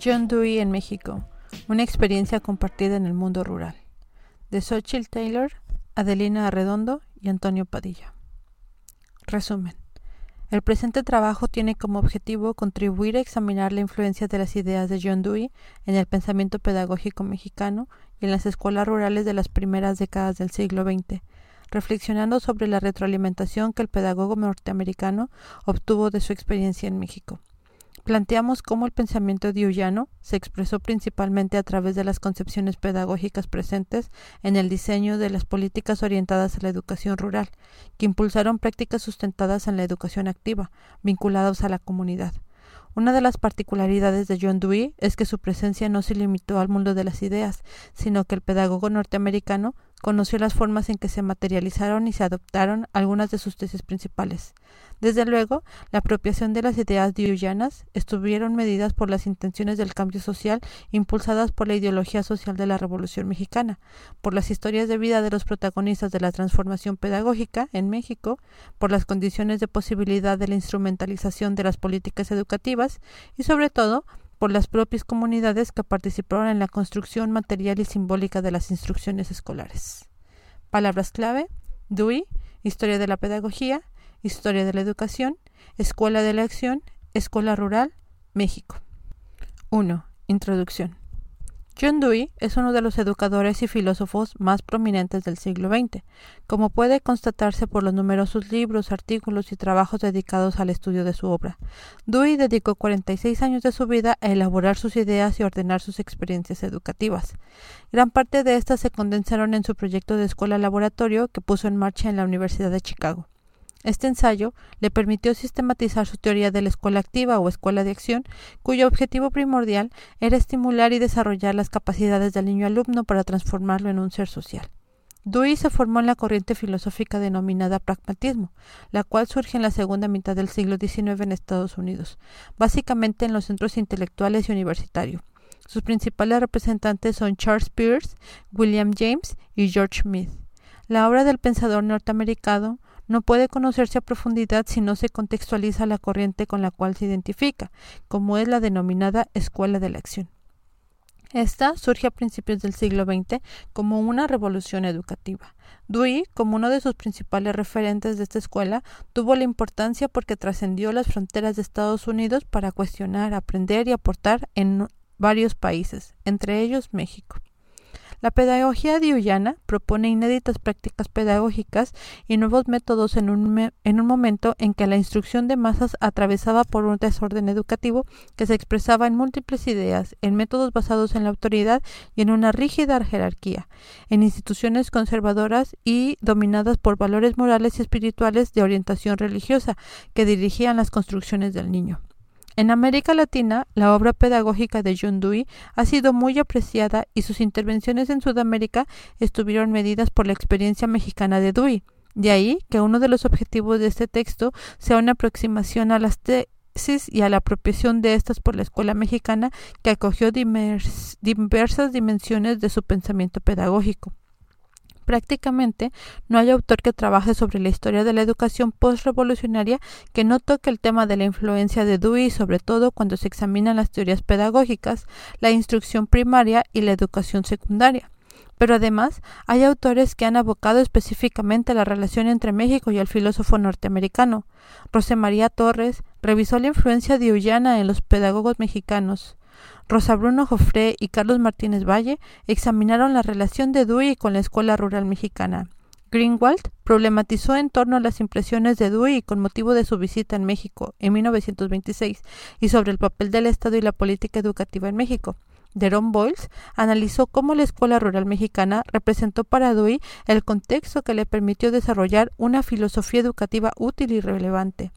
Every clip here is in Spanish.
John Dewey en México, una experiencia compartida en el mundo rural. De Xochitl Taylor, Adelina Arredondo y Antonio Padilla. Resumen. El presente trabajo tiene como objetivo contribuir a examinar la influencia de las ideas de John Dewey en el pensamiento pedagógico mexicano y en las escuelas rurales de las primeras décadas del siglo XX, reflexionando sobre la retroalimentación que el pedagogo norteamericano obtuvo de su experiencia en México planteamos cómo el pensamiento diuyano se expresó principalmente a través de las concepciones pedagógicas presentes en el diseño de las políticas orientadas a la educación rural, que impulsaron prácticas sustentadas en la educación activa, vinculadas a la comunidad. Una de las particularidades de John Dewey es que su presencia no se limitó al mundo de las ideas, sino que el pedagogo norteamericano conoció las formas en que se materializaron y se adoptaron algunas de sus tesis principales. Desde luego, la apropiación de las ideas diuyanas estuvieron medidas por las intenciones del cambio social impulsadas por la ideología social de la Revolución Mexicana, por las historias de vida de los protagonistas de la transformación pedagógica en México, por las condiciones de posibilidad de la instrumentalización de las políticas educativas y sobre todo por las propias comunidades que participaron en la construcción material y simbólica de las instrucciones escolares. Palabras clave: Dewey, Historia de la Pedagogía, Historia de la Educación, Escuela de la Acción, Escuela Rural, México. 1. Introducción. John Dewey es uno de los educadores y filósofos más prominentes del siglo XX, como puede constatarse por los numerosos libros, artículos y trabajos dedicados al estudio de su obra. Dewey dedicó 46 años de su vida a elaborar sus ideas y ordenar sus experiencias educativas. Gran parte de estas se condensaron en su proyecto de escuela laboratorio que puso en marcha en la Universidad de Chicago. Este ensayo le permitió sistematizar su teoría de la escuela activa o escuela de acción, cuyo objetivo primordial era estimular y desarrollar las capacidades del niño alumno para transformarlo en un ser social. Dewey se formó en la corriente filosófica denominada pragmatismo, la cual surge en la segunda mitad del siglo XIX en Estados Unidos, básicamente en los centros intelectuales y universitarios. Sus principales representantes son Charles Peirce, William James y George Smith. La obra del pensador norteamericano no puede conocerse a profundidad si no se contextualiza la corriente con la cual se identifica, como es la denominada Escuela de la Acción. Esta surge a principios del siglo XX como una revolución educativa. Dewey, como uno de sus principales referentes de esta escuela, tuvo la importancia porque trascendió las fronteras de Estados Unidos para cuestionar, aprender y aportar en varios países, entre ellos México. La pedagogía diuyana propone inéditas prácticas pedagógicas y nuevos métodos en un, en un momento en que la instrucción de masas atravesaba por un desorden educativo que se expresaba en múltiples ideas, en métodos basados en la autoridad y en una rígida jerarquía, en instituciones conservadoras y dominadas por valores morales y espirituales de orientación religiosa que dirigían las construcciones del niño. En América Latina, la obra pedagógica de John Dewey ha sido muy apreciada y sus intervenciones en Sudamérica estuvieron medidas por la experiencia mexicana de Dewey. De ahí que uno de los objetivos de este texto sea una aproximación a las tesis y a la apropiación de estas por la escuela mexicana que acogió diversas dimensiones de su pensamiento pedagógico. Prácticamente no hay autor que trabaje sobre la historia de la educación postrevolucionaria que no toque el tema de la influencia de Dewey, sobre todo cuando se examinan las teorías pedagógicas, la instrucción primaria y la educación secundaria. Pero además hay autores que han abocado específicamente la relación entre México y el filósofo norteamericano. María Torres revisó la influencia de Ullana en los pedagogos mexicanos. Rosa Bruno Joffre y Carlos Martínez Valle examinaron la relación de Dewey con la escuela rural mexicana. Greenwald problematizó en torno a las impresiones de Dewey con motivo de su visita en México en 1926 y sobre el papel del Estado y la política educativa en México. Deron Boyles analizó cómo la escuela rural mexicana representó para Dewey el contexto que le permitió desarrollar una filosofía educativa útil y relevante.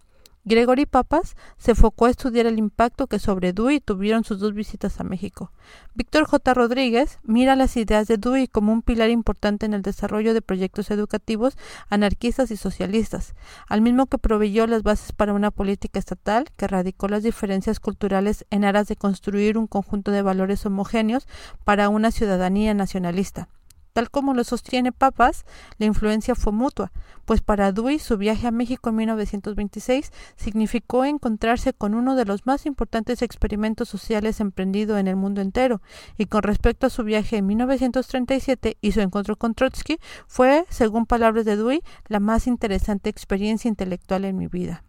Gregory Papas se enfocó a estudiar el impacto que sobre Dewey tuvieron sus dos visitas a México. Víctor J. Rodríguez mira las ideas de Dewey como un pilar importante en el desarrollo de proyectos educativos anarquistas y socialistas, al mismo que proveyó las bases para una política estatal que radicó las diferencias culturales en aras de construir un conjunto de valores homogéneos para una ciudadanía nacionalista. Tal como lo sostiene Papas, la influencia fue mutua, pues para Dewey su viaje a México en 1926 significó encontrarse con uno de los más importantes experimentos sociales emprendido en el mundo entero, y con respecto a su viaje en 1937 y su encuentro con Trotsky, fue, según palabras de Dewey, la más interesante experiencia intelectual en mi vida.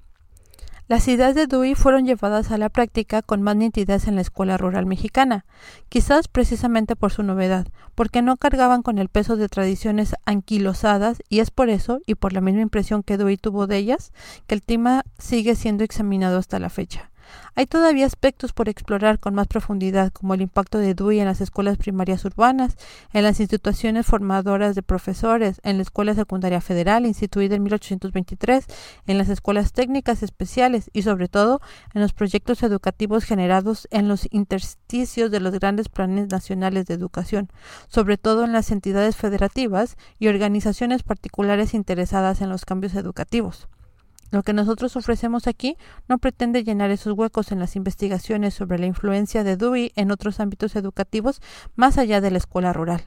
Las ideas de Dewey fueron llevadas a la práctica con más nitidez en la escuela rural mexicana, quizás precisamente por su novedad, porque no cargaban con el peso de tradiciones anquilosadas y es por eso, y por la misma impresión que Dewey tuvo de ellas, que el tema sigue siendo examinado hasta la fecha. Hay todavía aspectos por explorar con más profundidad, como el impacto de Dewey en las escuelas primarias urbanas, en las instituciones formadoras de profesores, en la Escuela Secundaria Federal, instituida en 1823, en las escuelas técnicas especiales y, sobre todo, en los proyectos educativos generados en los intersticios de los grandes planes nacionales de educación, sobre todo en las entidades federativas y organizaciones particulares interesadas en los cambios educativos. Lo que nosotros ofrecemos aquí no pretende llenar esos huecos en las investigaciones sobre la influencia de Dewey en otros ámbitos educativos más allá de la escuela rural.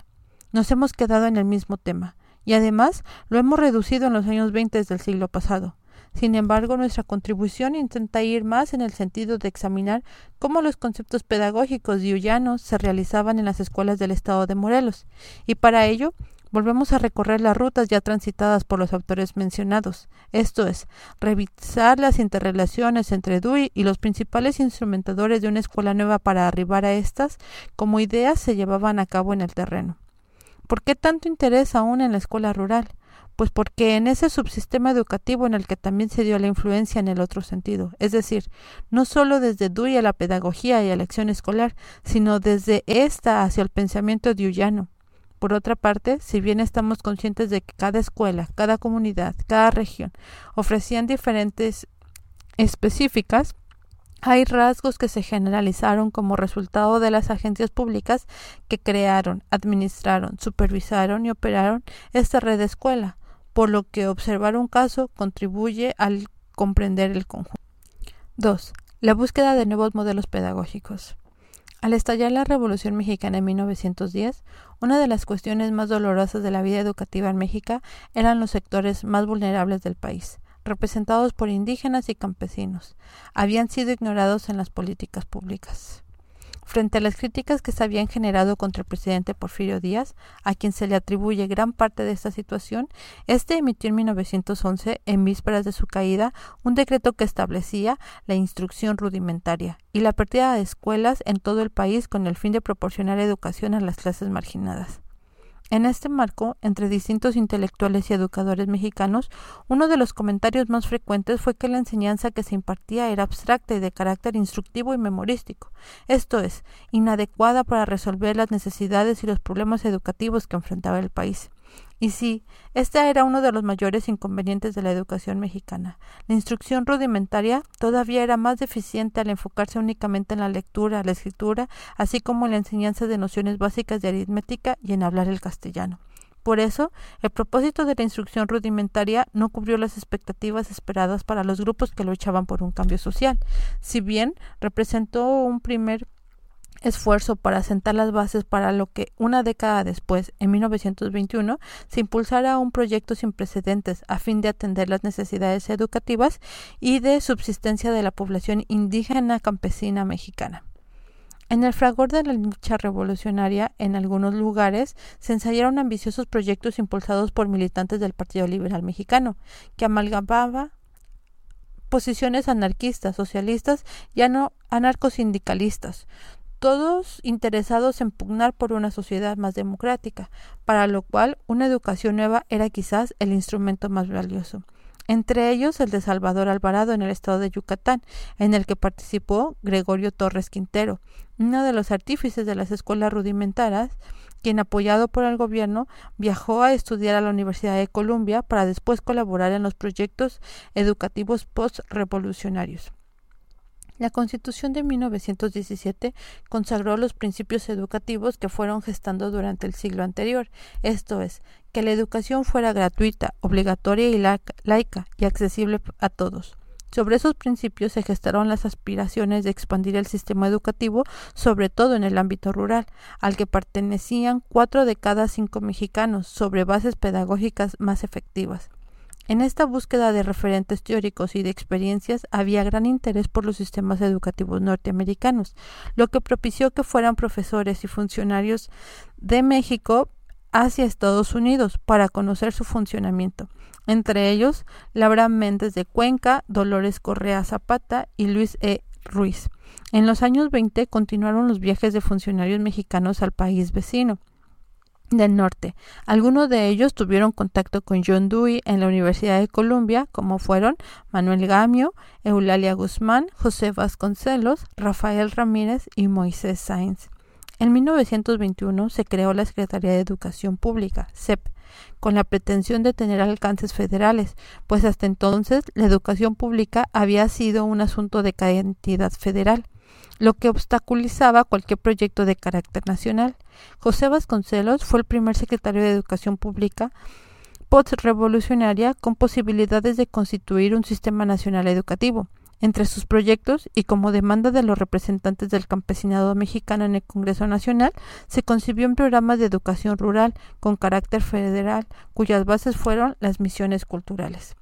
Nos hemos quedado en el mismo tema, y además lo hemos reducido en los años 20 del siglo pasado. Sin embargo, nuestra contribución intenta ir más en el sentido de examinar cómo los conceptos pedagógicos diuyanos se realizaban en las escuelas del estado de Morelos, y para ello Volvemos a recorrer las rutas ya transitadas por los autores mencionados, esto es, revisar las interrelaciones entre Dewey y los principales instrumentadores de una escuela nueva para arribar a estas, como ideas se llevaban a cabo en el terreno. ¿Por qué tanto interés aún en la escuela rural? Pues porque en ese subsistema educativo en el que también se dio la influencia en el otro sentido, es decir, no solo desde Dewey a la pedagogía y a la acción escolar, sino desde esta hacia el pensamiento diuyano por otra parte, si bien estamos conscientes de que cada escuela, cada comunidad, cada región ofrecían diferentes específicas, hay rasgos que se generalizaron como resultado de las agencias públicas que crearon, administraron, supervisaron y operaron esta red de escuela, por lo que observar un caso contribuye al comprender el conjunto. 2. La búsqueda de nuevos modelos pedagógicos. Al estallar la Revolución Mexicana en 1910, una de las cuestiones más dolorosas de la vida educativa en México eran los sectores más vulnerables del país, representados por indígenas y campesinos. Habían sido ignorados en las políticas públicas. Frente a las críticas que se habían generado contra el presidente Porfirio Díaz, a quien se le atribuye gran parte de esta situación, este emitió en 1911, en vísperas de su caída, un decreto que establecía la instrucción rudimentaria y la pérdida de escuelas en todo el país con el fin de proporcionar educación a las clases marginadas. En este marco, entre distintos intelectuales y educadores mexicanos, uno de los comentarios más frecuentes fue que la enseñanza que se impartía era abstracta y de carácter instructivo y memorístico, esto es, inadecuada para resolver las necesidades y los problemas educativos que enfrentaba el país. Y sí, este era uno de los mayores inconvenientes de la educación mexicana. La instrucción rudimentaria todavía era más deficiente al enfocarse únicamente en la lectura, la escritura, así como en la enseñanza de nociones básicas de aritmética y en hablar el castellano. Por eso, el propósito de la instrucción rudimentaria no cubrió las expectativas esperadas para los grupos que luchaban por un cambio social. Si bien representó un primer esfuerzo para sentar las bases para lo que una década después, en 1921, se impulsara un proyecto sin precedentes a fin de atender las necesidades educativas y de subsistencia de la población indígena campesina mexicana. En el fragor de la lucha revolucionaria, en algunos lugares se ensayaron ambiciosos proyectos impulsados por militantes del Partido Liberal Mexicano, que amalgamaba posiciones anarquistas, socialistas y anarcosindicalistas, todos interesados en pugnar por una sociedad más democrática, para lo cual una educación nueva era quizás el instrumento más valioso. Entre ellos el de Salvador Alvarado en el estado de Yucatán, en el que participó Gregorio Torres Quintero, uno de los artífices de las escuelas rudimentarias, quien apoyado por el gobierno viajó a estudiar a la Universidad de Columbia para después colaborar en los proyectos educativos post-revolucionarios. La Constitución de 1917 consagró los principios educativos que fueron gestando durante el siglo anterior, esto es, que la educación fuera gratuita, obligatoria y laica y accesible a todos. Sobre esos principios se gestaron las aspiraciones de expandir el sistema educativo, sobre todo en el ámbito rural, al que pertenecían cuatro de cada cinco mexicanos, sobre bases pedagógicas más efectivas. En esta búsqueda de referentes teóricos y de experiencias había gran interés por los sistemas educativos norteamericanos, lo que propició que fueran profesores y funcionarios de México hacia Estados Unidos para conocer su funcionamiento. Entre ellos, Laura Méndez de Cuenca, Dolores Correa Zapata y Luis E. Ruiz. En los años 20 continuaron los viajes de funcionarios mexicanos al país vecino del norte. Algunos de ellos tuvieron contacto con John Dewey en la Universidad de Columbia, como fueron Manuel Gamio, Eulalia Guzmán, José Vasconcelos, Rafael Ramírez y Moisés Sainz. En 1921 se creó la Secretaría de Educación Pública, CEP, con la pretensión de tener alcances federales, pues hasta entonces la educación pública había sido un asunto de entidad federal, lo que obstaculizaba cualquier proyecto de carácter nacional. José Vasconcelos fue el primer secretario de Educación Pública post-revolucionaria con posibilidades de constituir un sistema nacional educativo. Entre sus proyectos, y como demanda de los representantes del campesinado mexicano en el Congreso Nacional, se concibió un programa de educación rural con carácter federal, cuyas bases fueron las misiones culturales.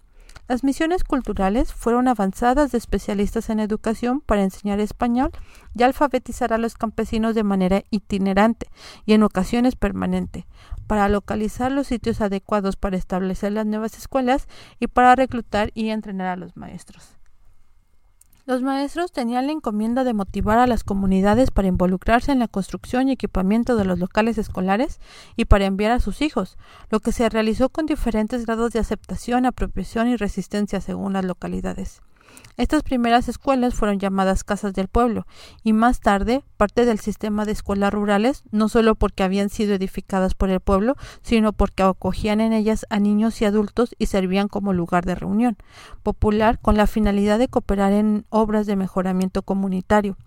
Las misiones culturales fueron avanzadas de especialistas en educación para enseñar español y alfabetizar a los campesinos de manera itinerante y en ocasiones permanente, para localizar los sitios adecuados para establecer las nuevas escuelas y para reclutar y entrenar a los maestros. Los maestros tenían la encomienda de motivar a las comunidades para involucrarse en la construcción y equipamiento de los locales escolares y para enviar a sus hijos, lo que se realizó con diferentes grados de aceptación, apropiación y resistencia según las localidades. Estas primeras escuelas fueron llamadas casas del pueblo y más tarde parte del sistema de escuelas rurales, no solo porque habían sido edificadas por el pueblo, sino porque acogían en ellas a niños y adultos y servían como lugar de reunión popular con la finalidad de cooperar en obras de mejoramiento comunitario.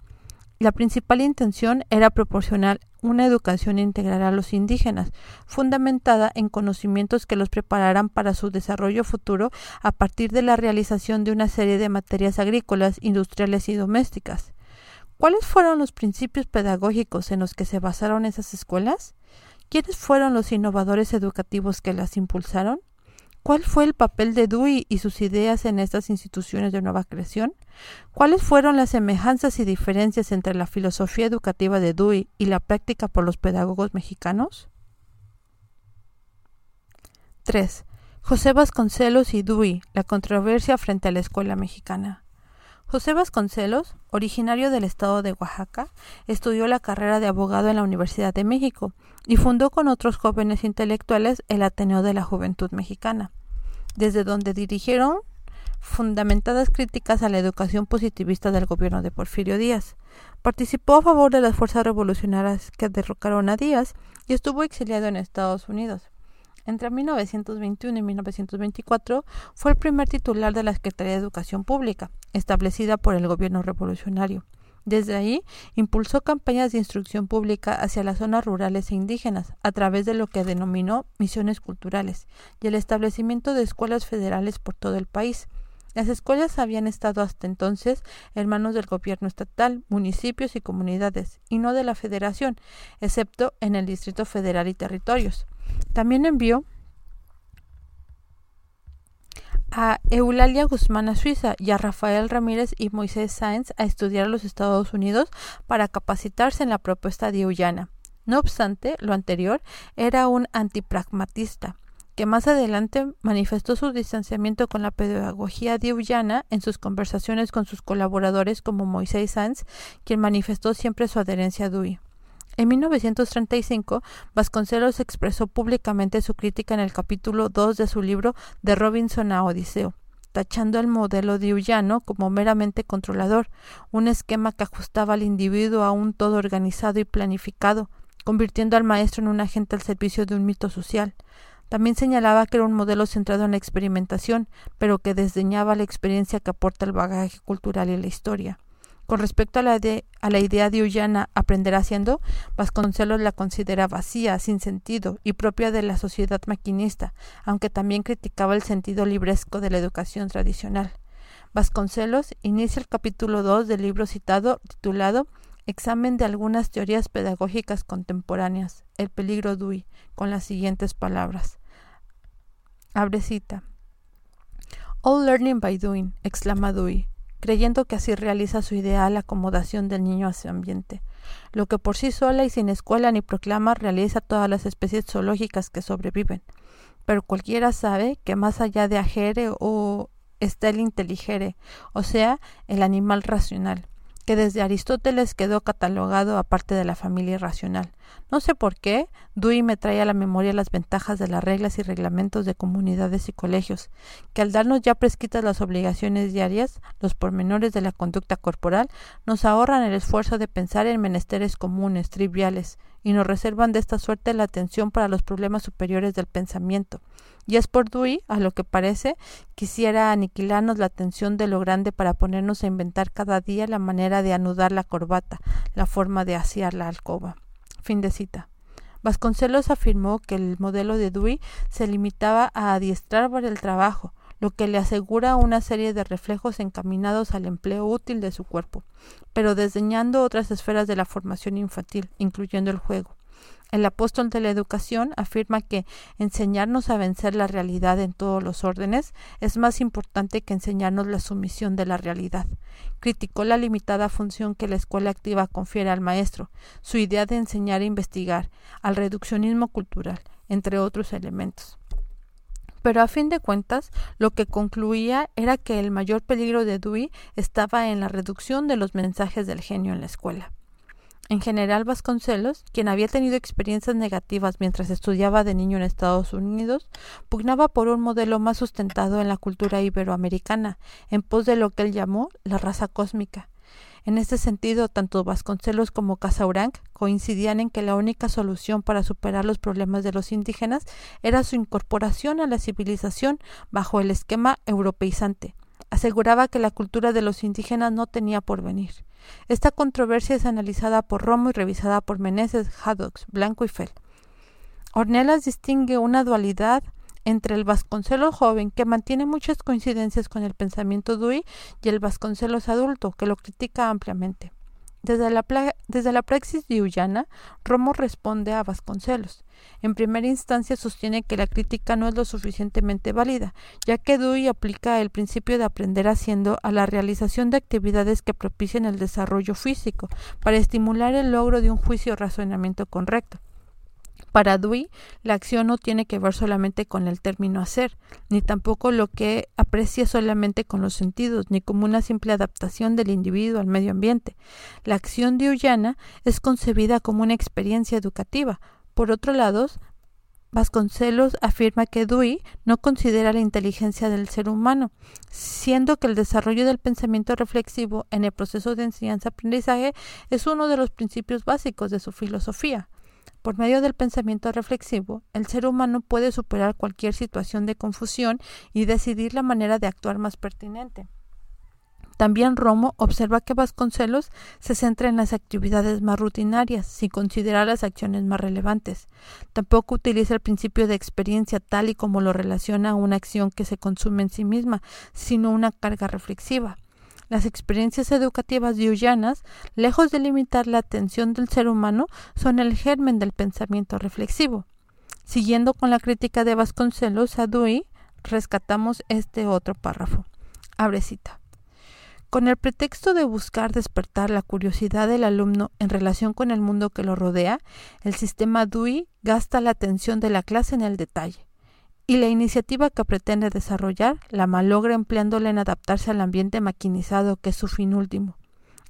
La principal intención era proporcionar una educación integral a los indígenas, fundamentada en conocimientos que los prepararan para su desarrollo futuro a partir de la realización de una serie de materias agrícolas, industriales y domésticas. ¿Cuáles fueron los principios pedagógicos en los que se basaron esas escuelas? ¿Quiénes fueron los innovadores educativos que las impulsaron? ¿Cuál fue el papel de Dewey y sus ideas en estas instituciones de nueva creación? ¿Cuáles fueron las semejanzas y diferencias entre la filosofía educativa de Dewey y la práctica por los pedagogos mexicanos? 3. José Vasconcelos y Dewey, la controversia frente a la escuela mexicana. José Vasconcelos, originario del estado de Oaxaca, estudió la carrera de abogado en la Universidad de México y fundó con otros jóvenes intelectuales el Ateneo de la Juventud Mexicana, desde donde dirigieron fundamentadas críticas a la educación positivista del gobierno de Porfirio Díaz. Participó a favor de las fuerzas revolucionarias que derrocaron a Díaz y estuvo exiliado en Estados Unidos. Entre 1921 y 1924 fue el primer titular de la Secretaría de Educación Pública, establecida por el gobierno revolucionario. Desde ahí impulsó campañas de instrucción pública hacia las zonas rurales e indígenas, a través de lo que denominó misiones culturales, y el establecimiento de escuelas federales por todo el país. Las escuelas habían estado hasta entonces en manos del gobierno estatal, municipios y comunidades, y no de la federación, excepto en el Distrito Federal y territorios. También envió a Eulalia Guzmán a Suiza y a Rafael Ramírez y Moisés Sáenz a estudiar a los Estados Unidos para capacitarse en la propuesta de Ullana. No obstante, lo anterior era un antipragmatista, que más adelante manifestó su distanciamiento con la pedagogía de Ullana en sus conversaciones con sus colaboradores como Moisés Sáenz, quien manifestó siempre su adherencia a Dewey. En 1935, Vasconcelos expresó públicamente su crítica en el capítulo 2 de su libro De Robinson a Odiseo, tachando el modelo de Ullano como meramente controlador, un esquema que ajustaba al individuo a un todo organizado y planificado, convirtiendo al maestro en un agente al servicio de un mito social. También señalaba que era un modelo centrado en la experimentación, pero que desdeñaba la experiencia que aporta el bagaje cultural y la historia. Con respecto a la, idea de Ullana aprender haciendo, Vasconcelos la considera vacía, sin sentido y propia de la sociedad maquinista, aunque también criticaba el sentido libresco de la educación tradicional. Vasconcelos inicia el capítulo 2 del libro citado titulado Examen de algunas teorías pedagógicas contemporáneas, el peligro Dewey, con las siguientes palabras. Abre cita. All learning by doing, exclama Dewey, creyendo que así realiza su ideal acomodación del niño a su ambiente, lo que por sí sola y sin escuela ni proclama realiza todas las especies zoológicas que sobreviven. Pero cualquiera sabe que más allá de Agere o está el inteligere, o sea, el animal racional, que desde Aristóteles quedó catalogado aparte de la familia irracional. No sé por qué, Dewey me trae a la memoria las ventajas de las reglas y reglamentos de comunidades y colegios, que al darnos ya prescritas las obligaciones diarias, los pormenores de la conducta corporal, nos ahorran el esfuerzo de pensar en menesteres comunes, triviales, y nos reservan de esta suerte la atención para los problemas superiores del pensamiento. Y es por Dewey, a lo que parece, quisiera aniquilarnos la atención de lo grande para ponernos a inventar cada día la manera de anudar la corbata, la forma de asear la alcoba. Fin de cita. Vasconcelos afirmó que el modelo de Dewey se limitaba a adiestrar para el trabajo, lo que le asegura una serie de reflejos encaminados al empleo útil de su cuerpo, pero desdeñando otras esferas de la formación infantil, incluyendo el juego. El apóstol de la educación afirma que enseñarnos a vencer la realidad en todos los órdenes es más importante que enseñarnos la sumisión de la realidad. Criticó la limitada función que la escuela activa confiere al maestro, su idea de enseñar e investigar, al reduccionismo cultural, entre otros elementos. Pero a fin de cuentas, lo que concluía era que el mayor peligro de Dewey estaba en la reducción de los mensajes del genio en la escuela. En general, Vasconcelos, quien había tenido experiencias negativas mientras estudiaba de niño en Estados Unidos, pugnaba por un modelo más sustentado en la cultura iberoamericana, en pos de lo que él llamó la raza cósmica. En este sentido, tanto Vasconcelos como Casauranc coincidían en que la única solución para superar los problemas de los indígenas era su incorporación a la civilización bajo el esquema europeizante. Aseguraba que la cultura de los indígenas no tenía porvenir. Esta controversia es analizada por Romo y revisada por Meneses, Haddock, Blanco y Fell. Ornelas distingue una dualidad entre el Vasconcelos joven, que mantiene muchas coincidencias con el pensamiento Dewey, y el Vasconcelos adulto, que lo critica ampliamente. Desde la, desde la praxis Romo responde a Vasconcelos. En primera instancia sostiene que la crítica no es lo suficientemente válida, ya que Dewey aplica el principio de aprender haciendo a la realización de actividades que propicien el desarrollo físico, para estimular el logro de un juicio o razonamiento correcto. Para Dewey, la acción no tiene que ver solamente con el término hacer, ni tampoco lo que aprecia solamente con los sentidos, ni como una simple adaptación del individuo al medio ambiente. La acción deweyana es concebida como una experiencia educativa. Por otro lado, Vasconcelos afirma que Dewey no considera la inteligencia del ser humano, siendo que el desarrollo del pensamiento reflexivo en el proceso de enseñanza-aprendizaje es uno de los principios básicos de su filosofía. Por medio del pensamiento reflexivo, el ser humano puede superar cualquier situación de confusión y decidir la manera de actuar más pertinente. También Romo observa que Vasconcelos se centra en las actividades más rutinarias, sin considerar las acciones más relevantes. Tampoco utiliza el principio de experiencia tal y como lo relaciona a una acción que se consume en sí misma, sino una carga reflexiva. Las experiencias educativas diuyanas, lejos de limitar la atención del ser humano, son el germen del pensamiento reflexivo. Siguiendo con la crítica de Vasconcelos a Dewey, rescatamos este otro párrafo. Abre cita. Con el pretexto de buscar despertar la curiosidad del alumno en relación con el mundo que lo rodea, el sistema Dewey gasta la atención de la clase en el detalle y la iniciativa que pretende desarrollar la malogra empleándola en adaptarse al ambiente maquinizado que es su fin último.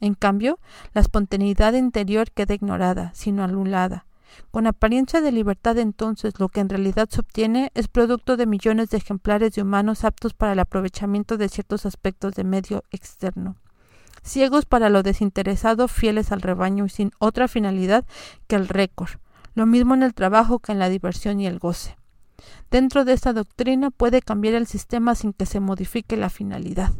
En cambio, la espontaneidad interior queda ignorada, sino anulada. Con apariencia de libertad entonces lo que en realidad se obtiene es producto de millones de ejemplares de humanos aptos para el aprovechamiento de ciertos aspectos de medio externo ciegos para lo desinteresado, fieles al rebaño y sin otra finalidad que el récord, lo mismo en el trabajo que en la diversión y el goce. Dentro de esta doctrina puede cambiar el sistema sin que se modifique la finalidad.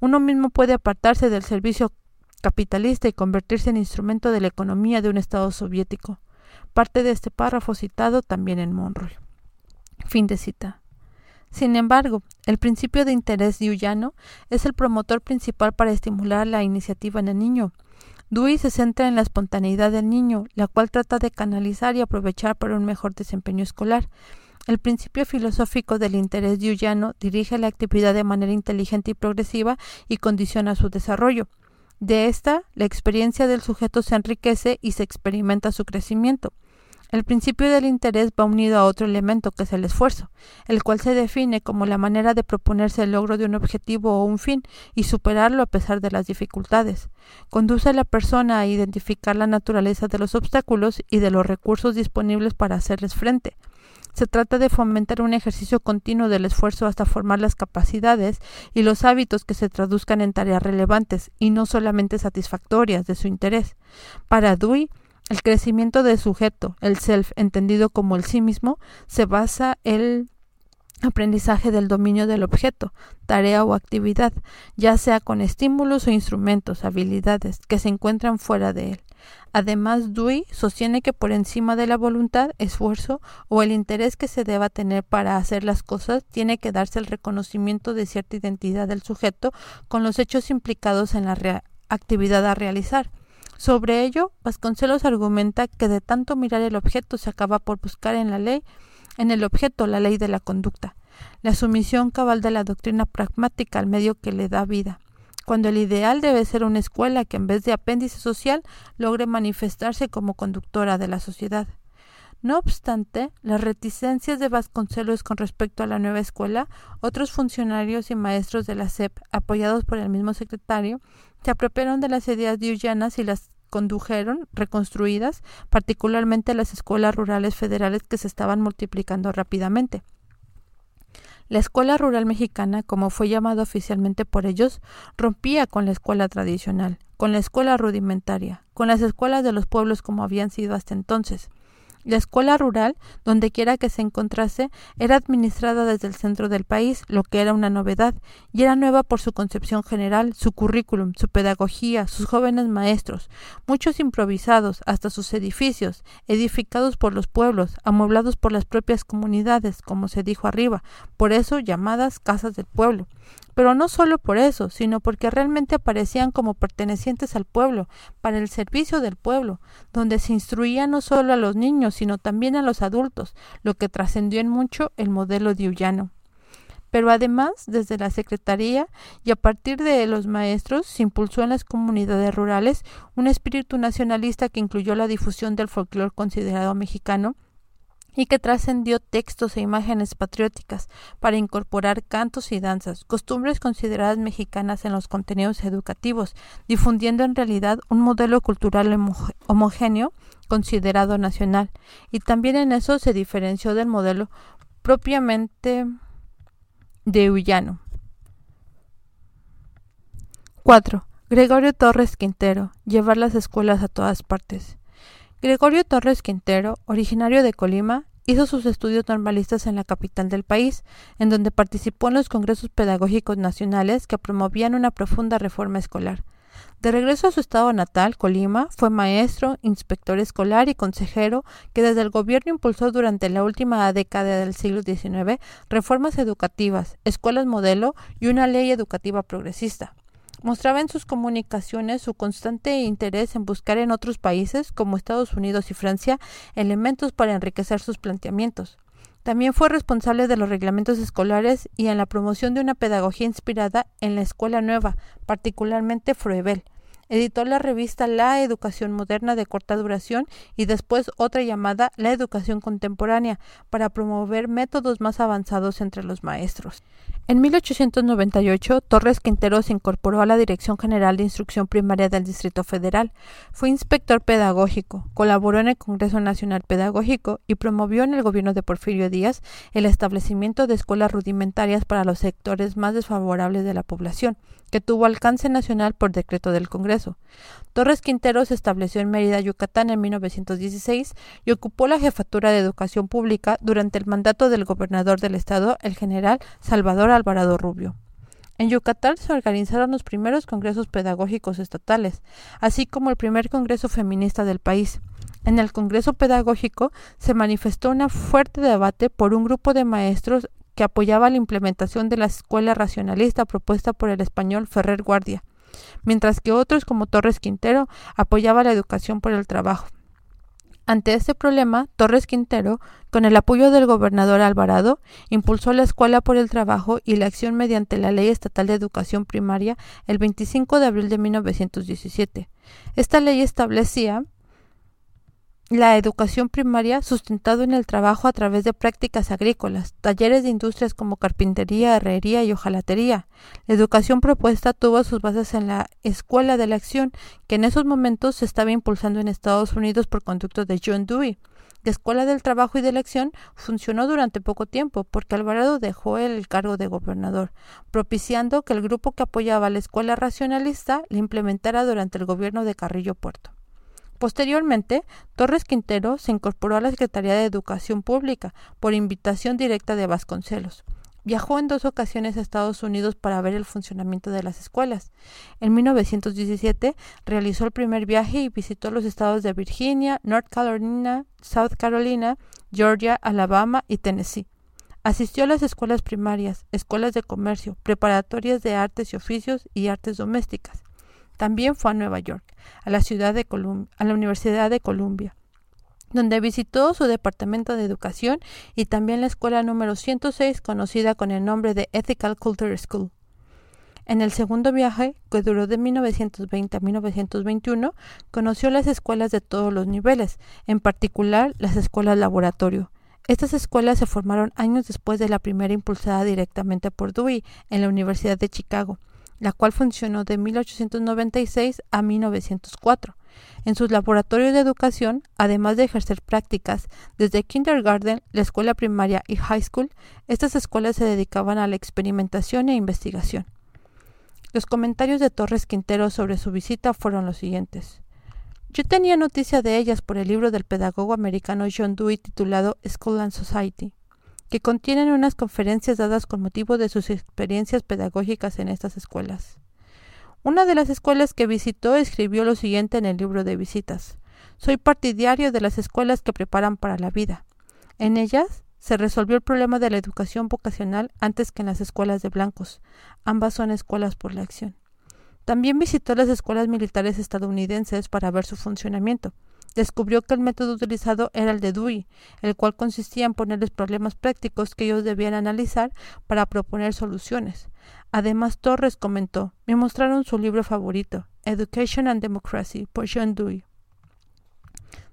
Uno mismo puede apartarse del servicio capitalista y convertirse en instrumento de la economía de un Estado soviético. Parte de este párrafo citado también en Monroe. Fin de cita. Sin embargo, el principio de interés diuyano es el promotor principal para estimular la iniciativa en el niño. Dewey se centra en la espontaneidad del niño, la cual trata de canalizar y aprovechar para un mejor desempeño escolar. El principio filosófico del interés diuyano dirige la actividad de manera inteligente y progresiva y condiciona su desarrollo. De esta, la experiencia del sujeto se enriquece y se experimenta su crecimiento. El principio del interés va unido a otro elemento que es el esfuerzo, el cual se define como la manera de proponerse el logro de un objetivo o un fin y superarlo a pesar de las dificultades. Conduce a la persona a identificar la naturaleza de los obstáculos y de los recursos disponibles para hacerles frente. Se trata de fomentar un ejercicio continuo del esfuerzo hasta formar las capacidades y los hábitos que se traduzcan en tareas relevantes y no solamente satisfactorias de su interés. Para Dewey, el crecimiento del sujeto, el self, entendido como el sí mismo, se basa en el aprendizaje del dominio del objeto, tarea o actividad, ya sea con estímulos o instrumentos, habilidades que se encuentran fuera de él. Además, Dewey sostiene que por encima de la voluntad, esfuerzo o el interés que se deba tener para hacer las cosas, tiene que darse el reconocimiento de cierta identidad del sujeto con los hechos implicados en la actividad a realizar. Sobre ello, Vasconcelos argumenta que de tanto mirar el objeto se acaba por buscar en la ley, en el objeto la ley de la conducta, la sumisión cabal de la doctrina pragmática al medio que le da vida, cuando el ideal debe ser una escuela que en vez de apéndice social logre manifestarse como conductora de la sociedad. No obstante, las reticencias de Vasconcelos con respecto a la nueva escuela, otros funcionarios y maestros de la SEP, apoyados por el mismo secretario, se apropiaron de las ideas diuyanas y las condujeron reconstruidas, particularmente las escuelas rurales federales que se estaban multiplicando rápidamente. La escuela rural mexicana, como fue llamada oficialmente por ellos, rompía con la escuela tradicional, con la escuela rudimentaria, con las escuelas de los pueblos como habían sido hasta entonces. La escuela rural, donde quiera que se encontrase, era administrada desde el centro del país, lo que era una novedad, y era nueva por su concepción general, su currículum, su pedagogía, sus jóvenes maestros, muchos improvisados, hasta sus edificios, edificados por los pueblos, amueblados por las propias comunidades, como se dijo arriba, por eso llamadas casas del pueblo pero no solo por eso, sino porque realmente aparecían como pertenecientes al pueblo, para el servicio del pueblo, donde se instruía no solo a los niños, sino también a los adultos, lo que trascendió en mucho el modelo diullano. Pero además, desde la Secretaría y a partir de los maestros, se impulsó en las comunidades rurales un espíritu nacionalista que incluyó la difusión del folclore considerado mexicano, y que trascendió textos e imágenes patrióticas para incorporar cantos y danzas, costumbres consideradas mexicanas en los contenidos educativos, difundiendo en realidad un modelo cultural homogéneo considerado nacional, y también en eso se diferenció del modelo propiamente de Ullano. 4. Gregorio Torres Quintero. Llevar las escuelas a todas partes. Gregorio Torres Quintero, originario de Colima, hizo sus estudios normalistas en la capital del país, en donde participó en los congresos pedagógicos nacionales que promovían una profunda reforma escolar. De regreso a su estado natal, Colima, fue maestro, inspector escolar y consejero que desde el gobierno impulsó durante la última década del siglo XIX reformas educativas, escuelas modelo y una ley educativa progresista. Mostraba en sus comunicaciones su constante interés en buscar en otros países, como Estados Unidos y Francia, elementos para enriquecer sus planteamientos. También fue responsable de los reglamentos escolares y en la promoción de una pedagogía inspirada en la escuela nueva, particularmente Froebel. Editó la revista La Educación Moderna de corta duración y después otra llamada La Educación Contemporánea para promover métodos más avanzados entre los maestros. En 1898, Torres Quintero se incorporó a la Dirección General de Instrucción Primaria del Distrito Federal. Fue inspector pedagógico, colaboró en el Congreso Nacional Pedagógico y promovió en el gobierno de Porfirio Díaz el establecimiento de escuelas rudimentarias para los sectores más desfavorables de la población, que tuvo alcance nacional por decreto del Congreso. Torres Quintero se estableció en Mérida, Yucatán en 1916 y ocupó la jefatura de educación pública durante el mandato del gobernador del estado, el general Salvador Alvarado Rubio. En Yucatán se organizaron los primeros congresos pedagógicos estatales, así como el primer congreso feminista del país. En el congreso pedagógico se manifestó un fuerte debate por un grupo de maestros que apoyaba la implementación de la escuela racionalista propuesta por el español Ferrer Guardia, mientras que otros como Torres Quintero apoyaba la educación por el trabajo. Ante este problema, Torres Quintero, con el apoyo del gobernador Alvarado, impulsó la Escuela por el Trabajo y la acción mediante la Ley Estatal de Educación Primaria el 25 de abril de 1917. Esta ley establecía la educación primaria sustentado en el trabajo a través de prácticas agrícolas, talleres de industrias como carpintería, herrería y hojalatería. La educación propuesta tuvo sus bases en la Escuela de la Acción, que en esos momentos se estaba impulsando en Estados Unidos por conducto de John Dewey. La Escuela del Trabajo y de la Acción funcionó durante poco tiempo porque Alvarado dejó el cargo de gobernador, propiciando que el grupo que apoyaba la escuela racionalista la implementara durante el gobierno de Carrillo Puerto. Posteriormente, Torres Quintero se incorporó a la Secretaría de Educación Pública por invitación directa de Vasconcelos. Viajó en dos ocasiones a Estados Unidos para ver el funcionamiento de las escuelas. En 1917 realizó el primer viaje y visitó los estados de Virginia, North Carolina, South Carolina, Georgia, Alabama y Tennessee. Asistió a las escuelas primarias, escuelas de comercio, preparatorias de artes y oficios y artes domésticas. También fue a Nueva York, a la, ciudad de a la Universidad de Columbia, donde visitó su departamento de educación y también la escuela número 106 conocida con el nombre de Ethical Culture School. En el segundo viaje, que duró de 1920 a 1921, conoció las escuelas de todos los niveles, en particular las escuelas laboratorio. Estas escuelas se formaron años después de la primera impulsada directamente por Dewey en la Universidad de Chicago, la cual funcionó de 1896 a 1904. En sus laboratorios de educación, además de ejercer prácticas desde kindergarten, la escuela primaria y high school, estas escuelas se dedicaban a la experimentación e investigación. Los comentarios de Torres Quintero sobre su visita fueron los siguientes. Yo tenía noticia de ellas por el libro del pedagogo americano John Dewey titulado School and Society que contienen unas conferencias dadas con motivo de sus experiencias pedagógicas en estas escuelas. Una de las escuelas que visitó escribió lo siguiente en el libro de visitas. Soy partidario de las escuelas que preparan para la vida. En ellas se resolvió el problema de la educación vocacional antes que en las escuelas de blancos. Ambas son escuelas por la acción. También visitó las escuelas militares estadounidenses para ver su funcionamiento descubrió que el método utilizado era el de Dewey, el cual consistía en ponerles problemas prácticos que ellos debían analizar para proponer soluciones. Además, Torres comentó, me mostraron su libro favorito, Education and Democracy, por John Dewey.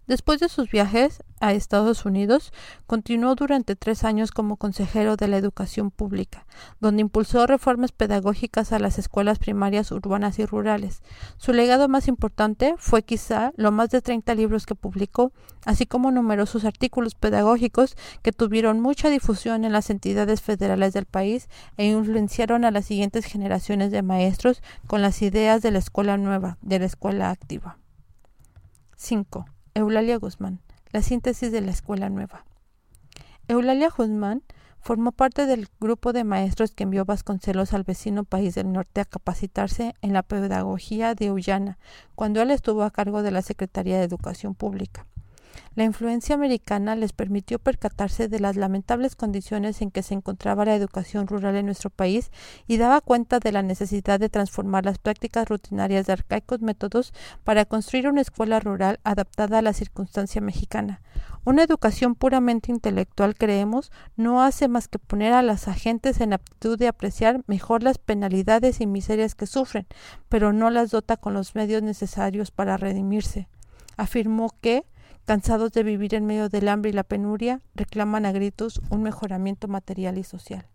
Después de sus viajes a Estados Unidos, continuó durante tres años como consejero de la educación pública, donde impulsó reformas pedagógicas a las escuelas primarias urbanas y rurales. Su legado más importante fue quizá los más de 30 libros que publicó, así como numerosos artículos pedagógicos que tuvieron mucha difusión en las entidades federales del país e influenciaron a las siguientes generaciones de maestros con las ideas de la escuela nueva, de la escuela activa. 5. Eulalia Guzmán, la síntesis de la escuela nueva. Eulalia Guzmán formó parte del grupo de maestros que envió Vasconcelos al vecino país del norte a capacitarse en la pedagogía de Ullana, cuando él estuvo a cargo de la Secretaría de Educación Pública. La influencia americana les permitió percatarse de las lamentables condiciones en que se encontraba la educación rural en nuestro país y daba cuenta de la necesidad de transformar las prácticas rutinarias de arcaicos métodos para construir una escuela rural adaptada a la circunstancia mexicana. Una educación puramente intelectual, creemos, no hace más que poner a las agentes en aptitud de apreciar mejor las penalidades y miserias que sufren, pero no las dota con los medios necesarios para redimirse. Afirmó que cansados de vivir en medio del hambre y la penuria, reclaman a gritos un mejoramiento material y social.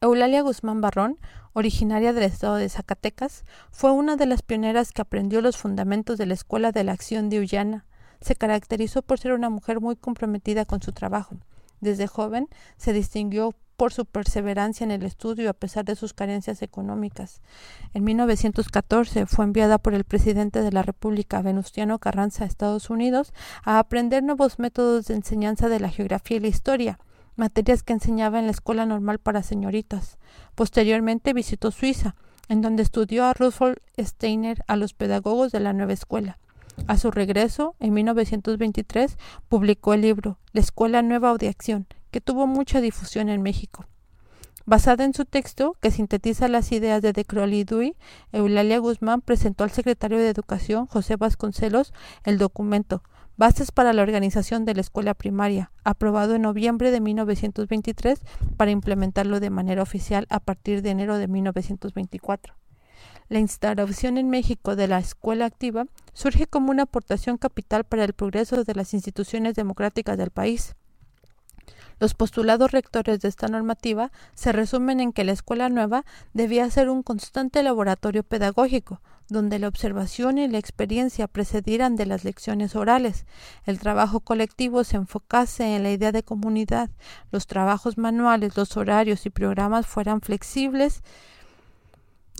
Eulalia Guzmán Barrón, originaria del estado de Zacatecas, fue una de las pioneras que aprendió los fundamentos de la Escuela de la Acción de Ullana. Se caracterizó por ser una mujer muy comprometida con su trabajo. Desde joven se distinguió por su perseverancia en el estudio a pesar de sus carencias económicas. En 1914 fue enviada por el presidente de la República, Venustiano Carranza, a Estados Unidos, a aprender nuevos métodos de enseñanza de la geografía y la historia, materias que enseñaba en la Escuela Normal para Señoritas. Posteriormente visitó Suiza, en donde estudió a Rudolf Steiner a los pedagogos de la nueva escuela. A su regreso, en 1923, publicó el libro La Escuela Nueva de Acción, que tuvo mucha difusión en México. Basada en su texto, que sintetiza las ideas de De Crowley y Dewey, Eulalia Guzmán presentó al secretario de Educación, José Vasconcelos, el documento Bases para la organización de la escuela primaria, aprobado en noviembre de 1923 para implementarlo de manera oficial a partir de enero de 1924. La instauración en México de la escuela activa surge como una aportación capital para el progreso de las instituciones democráticas del país. Los postulados rectores de esta normativa se resumen en que la escuela nueva debía ser un constante laboratorio pedagógico, donde la observación y la experiencia precedieran de las lecciones orales, el trabajo colectivo se enfocase en la idea de comunidad, los trabajos manuales, los horarios y programas fueran flexibles,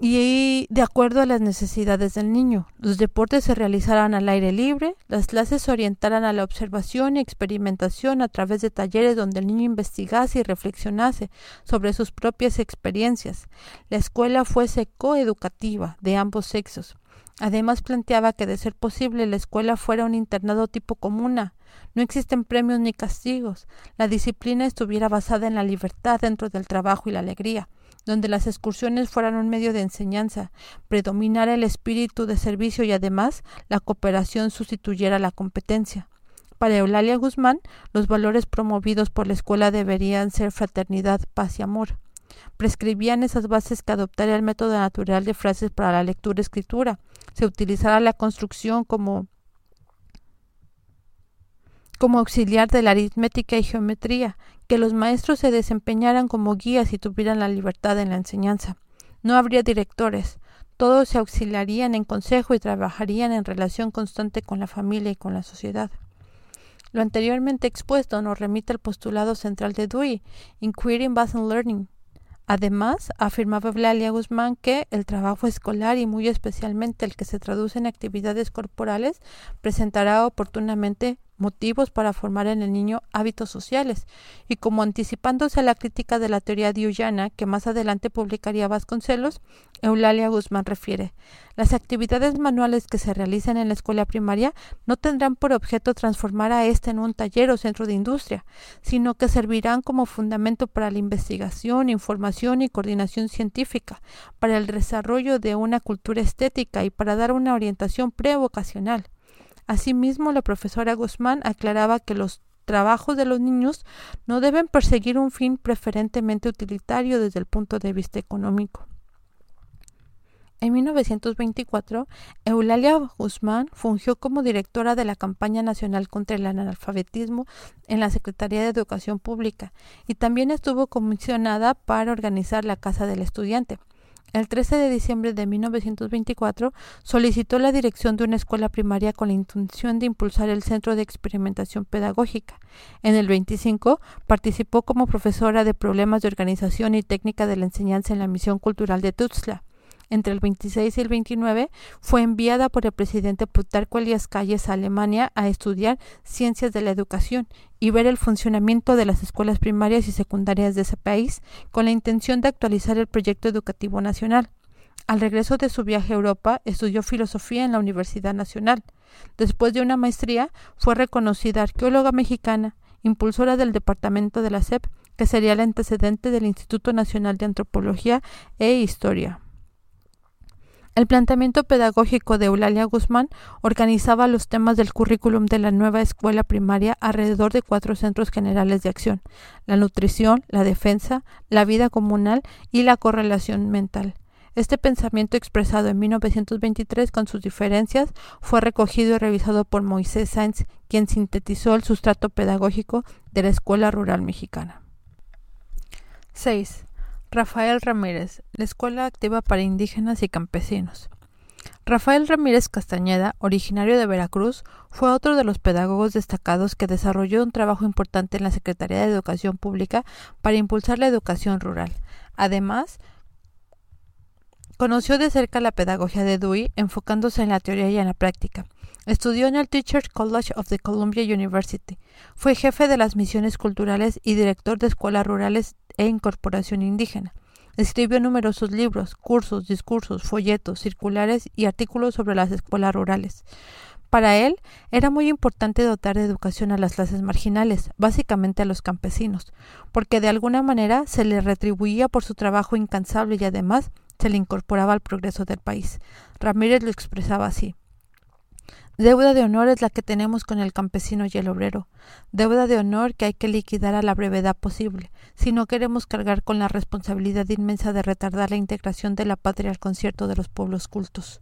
y de acuerdo a las necesidades del niño. Los deportes se realizarán al aire libre, las clases se orientarán a la observación y experimentación a través de talleres donde el niño investigase y reflexionase sobre sus propias experiencias. La escuela fuese coeducativa de ambos sexos. Además planteaba que de ser posible la escuela fuera un internado tipo comuna. No existen premios ni castigos. La disciplina estuviera basada en la libertad dentro del trabajo y la alegría donde las excursiones fueran un medio de enseñanza, predominara el espíritu de servicio y además la cooperación sustituyera la competencia. Para Eulalia Guzmán, los valores promovidos por la escuela deberían ser fraternidad, paz y amor. Prescribían esas bases que adoptaría el método natural de frases para la lectura y escritura. Se utilizará la construcción como como auxiliar de la aritmética y geometría, que los maestros se desempeñaran como guías y tuvieran la libertad en la enseñanza. No habría directores, todos se auxiliarían en consejo y trabajarían en relación constante con la familia y con la sociedad. Lo anteriormente expuesto nos remite al postulado central de Dewey, Inquiring Based Learning. Además, afirmaba Eulalia Guzmán que el trabajo escolar y muy especialmente el que se traduce en actividades corporales presentará oportunamente motivos para formar en el niño hábitos sociales, y como anticipándose a la crítica de la teoría diuyana que más adelante publicaría Vasconcelos, Eulalia Guzmán refiere las actividades manuales que se realicen en la escuela primaria no tendrán por objeto transformar a éste en un taller o centro de industria, sino que servirán como fundamento para la investigación, información y coordinación científica, para el desarrollo de una cultura estética y para dar una orientación prevocacional. Asimismo, la profesora Guzmán aclaraba que los trabajos de los niños no deben perseguir un fin preferentemente utilitario desde el punto de vista económico. En 1924, Eulalia Guzmán fungió como directora de la campaña nacional contra el analfabetismo en la Secretaría de Educación Pública y también estuvo comisionada para organizar la Casa del Estudiante. El 13 de diciembre de 1924 solicitó la dirección de una escuela primaria con la intención de impulsar el Centro de Experimentación Pedagógica. En el 25 participó como profesora de problemas de organización y técnica de la enseñanza en la misión cultural de Tuxtla entre el 26 y el 29, fue enviada por el presidente Plutarco Elias Calles a Alemania a estudiar ciencias de la educación y ver el funcionamiento de las escuelas primarias y secundarias de ese país, con la intención de actualizar el proyecto educativo nacional. Al regreso de su viaje a Europa, estudió filosofía en la Universidad Nacional. Después de una maestría, fue reconocida arqueóloga mexicana, impulsora del departamento de la SEP, que sería el antecedente del Instituto Nacional de Antropología e Historia. El planteamiento pedagógico de Eulalia Guzmán organizaba los temas del currículum de la nueva escuela primaria alrededor de cuatro centros generales de acción la nutrición, la defensa, la vida comunal y la correlación mental. Este pensamiento expresado en 1923 con sus diferencias fue recogido y revisado por Moisés Sáenz, quien sintetizó el sustrato pedagógico de la escuela rural mexicana. 6. Rafael Ramírez, la Escuela Activa para Indígenas y Campesinos. Rafael Ramírez Castañeda, originario de Veracruz, fue otro de los pedagogos destacados que desarrolló un trabajo importante en la Secretaría de Educación Pública para impulsar la educación rural. Además, conoció de cerca la pedagogía de Dewey, enfocándose en la teoría y en la práctica. Estudió en el Teachers College of the Columbia University. Fue jefe de las misiones culturales y director de escuelas rurales e incorporación indígena. Escribió numerosos libros, cursos, discursos, folletos, circulares y artículos sobre las escuelas rurales. Para él era muy importante dotar de educación a las clases marginales, básicamente a los campesinos, porque de alguna manera se le retribuía por su trabajo incansable y además se le incorporaba al progreso del país. Ramírez lo expresaba así. Deuda de honor es la que tenemos con el campesino y el obrero, deuda de honor que hay que liquidar a la brevedad posible, si no queremos cargar con la responsabilidad inmensa de retardar la integración de la patria al concierto de los pueblos cultos.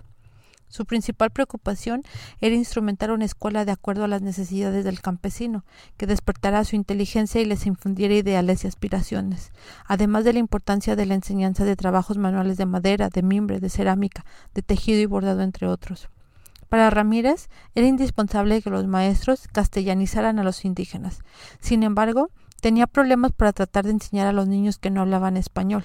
Su principal preocupación era instrumentar una escuela de acuerdo a las necesidades del campesino, que despertara su inteligencia y les infundiera ideales y aspiraciones, además de la importancia de la enseñanza de trabajos manuales de madera, de mimbre, de cerámica, de tejido y bordado, entre otros. Para Ramírez era indispensable que los maestros castellanizaran a los indígenas. Sin embargo, tenía problemas para tratar de enseñar a los niños que no hablaban español.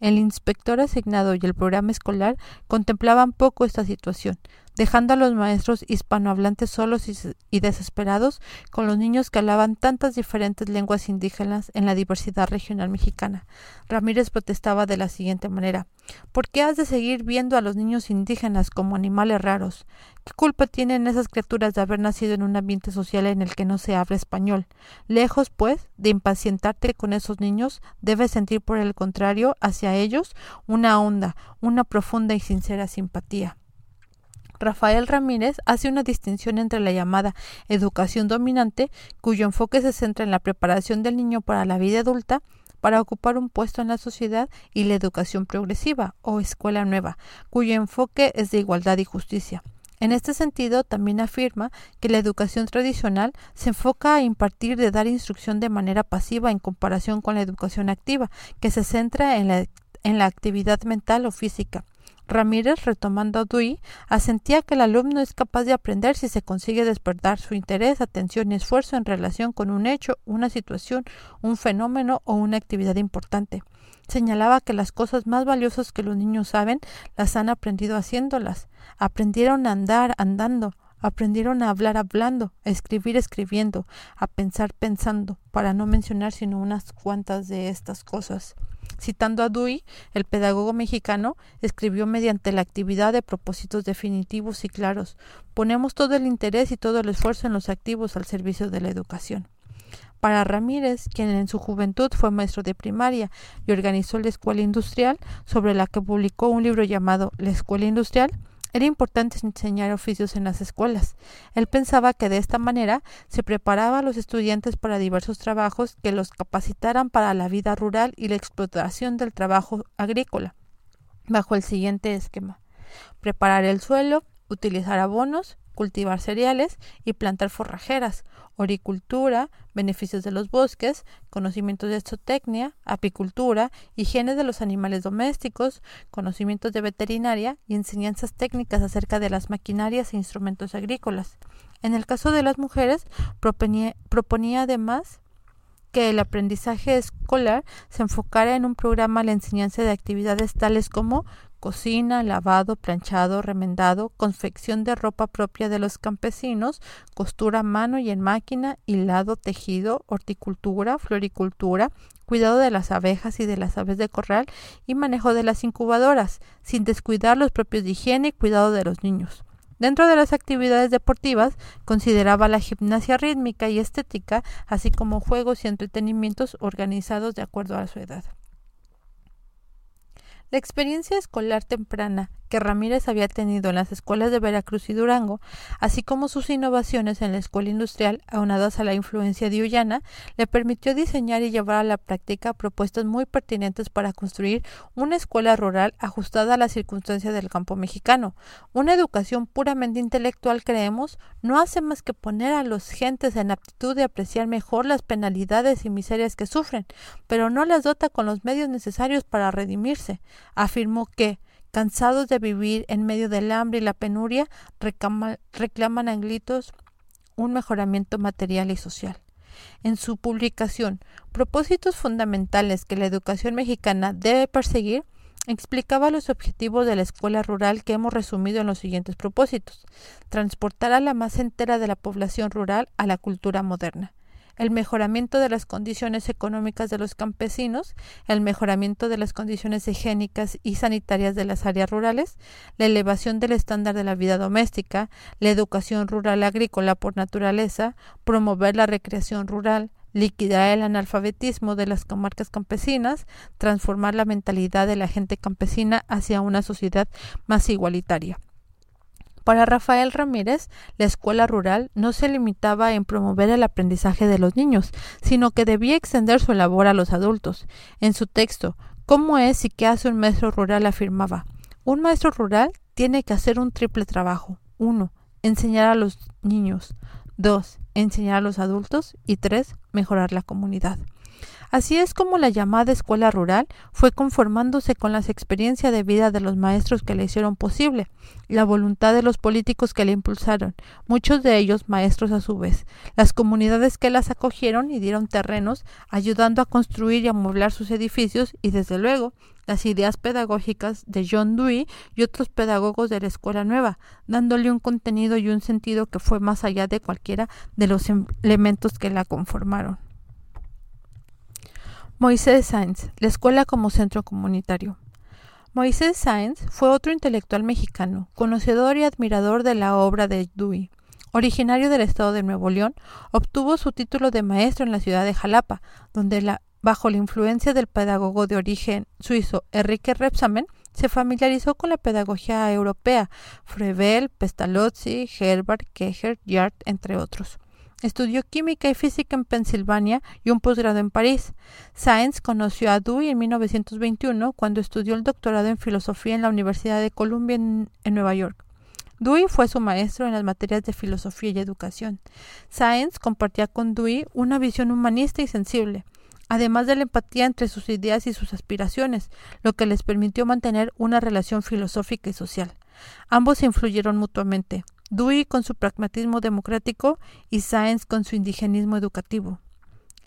El inspector asignado y el programa escolar contemplaban poco esta situación, dejando a los maestros hispanohablantes solos y, desesperados con los niños que hablaban tantas diferentes lenguas indígenas en la diversidad regional mexicana. Ramírez protestaba de la siguiente manera ¿Por qué has de seguir viendo a los niños indígenas como animales raros? ¿Qué culpa tienen esas criaturas de haber nacido en un ambiente social en el que no se habla español? Lejos, pues, de impacientarte con esos niños, debes sentir por el contrario hacia ellos una honda, una profunda y sincera simpatía. Rafael Ramírez hace una distinción entre la llamada educación dominante, cuyo enfoque se centra en la preparación del niño para la vida adulta, para ocupar un puesto en la sociedad, y la educación progresiva o escuela nueva, cuyo enfoque es de igualdad y justicia. En este sentido, también afirma que la educación tradicional se enfoca a impartir de dar instrucción de manera pasiva en comparación con la educación activa, que se centra en la, en la actividad mental o física. Ramírez, retomando a Dewey, asentía que el alumno es capaz de aprender si se consigue despertar su interés, atención y esfuerzo en relación con un hecho, una situación, un fenómeno o una actividad importante. Señalaba que las cosas más valiosas que los niños saben las han aprendido haciéndolas. Aprendieron a andar andando, aprendieron a hablar hablando, a escribir escribiendo, a pensar pensando, para no mencionar sino unas cuantas de estas cosas. Citando a Dewey, el pedagogo mexicano escribió mediante la actividad de propósitos definitivos y claros. Ponemos todo el interés y todo el esfuerzo en los activos al servicio de la educación. Para Ramírez, quien en su juventud fue maestro de primaria y organizó la escuela industrial, sobre la que publicó un libro llamado La escuela industrial, era importante enseñar oficios en las escuelas. Él pensaba que de esta manera se preparaba a los estudiantes para diversos trabajos que los capacitaran para la vida rural y la explotación del trabajo agrícola, bajo el siguiente esquema. Preparar el suelo, utilizar abonos, cultivar cereales y plantar forrajeras, horicultura, beneficios de los bosques, conocimientos de zootecnia, apicultura, higiene de los animales domésticos, conocimientos de veterinaria y enseñanzas técnicas acerca de las maquinarias e instrumentos agrícolas. En el caso de las mujeres, proponía, proponía además que el aprendizaje escolar se enfocara en un programa a la enseñanza de actividades tales como cocina, lavado, planchado, remendado, confección de ropa propia de los campesinos, costura a mano y en máquina, hilado, tejido, horticultura, floricultura, cuidado de las abejas y de las aves de corral y manejo de las incubadoras, sin descuidar los propios de higiene y cuidado de los niños. Dentro de las actividades deportivas, consideraba la gimnasia rítmica y estética, así como juegos y entretenimientos organizados de acuerdo a su edad. La experiencia escolar temprana que Ramírez había tenido en las escuelas de Veracruz y Durango, así como sus innovaciones en la escuela industrial, aunadas a la influencia de Ullana, le permitió diseñar y llevar a la práctica propuestas muy pertinentes para construir una escuela rural ajustada a las circunstancias del campo mexicano. Una educación puramente intelectual, creemos, no hace más que poner a los gentes en aptitud de apreciar mejor las penalidades y miserias que sufren, pero no las dota con los medios necesarios para redimirse afirmó que, cansados de vivir en medio del hambre y la penuria, reclaman a gritos un mejoramiento material y social. En su publicación Propósitos fundamentales que la educación mexicana debe perseguir, explicaba los objetivos de la escuela rural que hemos resumido en los siguientes propósitos. Transportar a la masa entera de la población rural a la cultura moderna el mejoramiento de las condiciones económicas de los campesinos, el mejoramiento de las condiciones higiénicas y sanitarias de las áreas rurales, la elevación del estándar de la vida doméstica, la educación rural agrícola por naturaleza, promover la recreación rural, liquidar el analfabetismo de las comarcas campesinas, transformar la mentalidad de la gente campesina hacia una sociedad más igualitaria. Para Rafael Ramírez, la escuela rural no se limitaba en promover el aprendizaje de los niños, sino que debía extender su labor a los adultos. En su texto, ¿Cómo es y qué hace un maestro rural? afirmaba, un maestro rural tiene que hacer un triple trabajo. 1. Enseñar a los niños. 2. Enseñar a los adultos. Y 3. Mejorar la comunidad. Así es como la llamada escuela rural fue conformándose con las experiencias de vida de los maestros que la hicieron posible, la voluntad de los políticos que la impulsaron, muchos de ellos maestros a su vez, las comunidades que las acogieron y dieron terrenos, ayudando a construir y amueblar sus edificios y desde luego las ideas pedagógicas de John Dewey y otros pedagogos de la escuela nueva, dándole un contenido y un sentido que fue más allá de cualquiera de los em-, elementos que la conformaron. Moisés Sáenz, la escuela como centro comunitario. Moisés Sáenz fue otro intelectual mexicano, conocedor y admirador de la obra de Dewey. Originario del estado de Nuevo León, obtuvo su título de maestro en la ciudad de Jalapa, donde bajo la influencia del pedagogo de origen suizo Enrique Repsamen, se familiarizó con la pedagogía europea, Froebel, Pestalozzi, Herbert, Kecher, Yard, entre otros. Estudió química y física en Pensilvania y un posgrado en París. Sáenz conoció a Dewey en 1921 cuando estudió el doctorado en filosofía en la Universidad de Columbia en, Nueva York. Dewey fue su maestro en las materias de filosofía y educación. Sáenz compartía con Dewey una visión humanista y sensible, además de la empatía entre sus ideas y sus aspiraciones, lo que les permitió mantener una relación filosófica y social. Ambos influyeron mutuamente. Dewey con su pragmatismo democrático y Sáenz con su indigenismo educativo.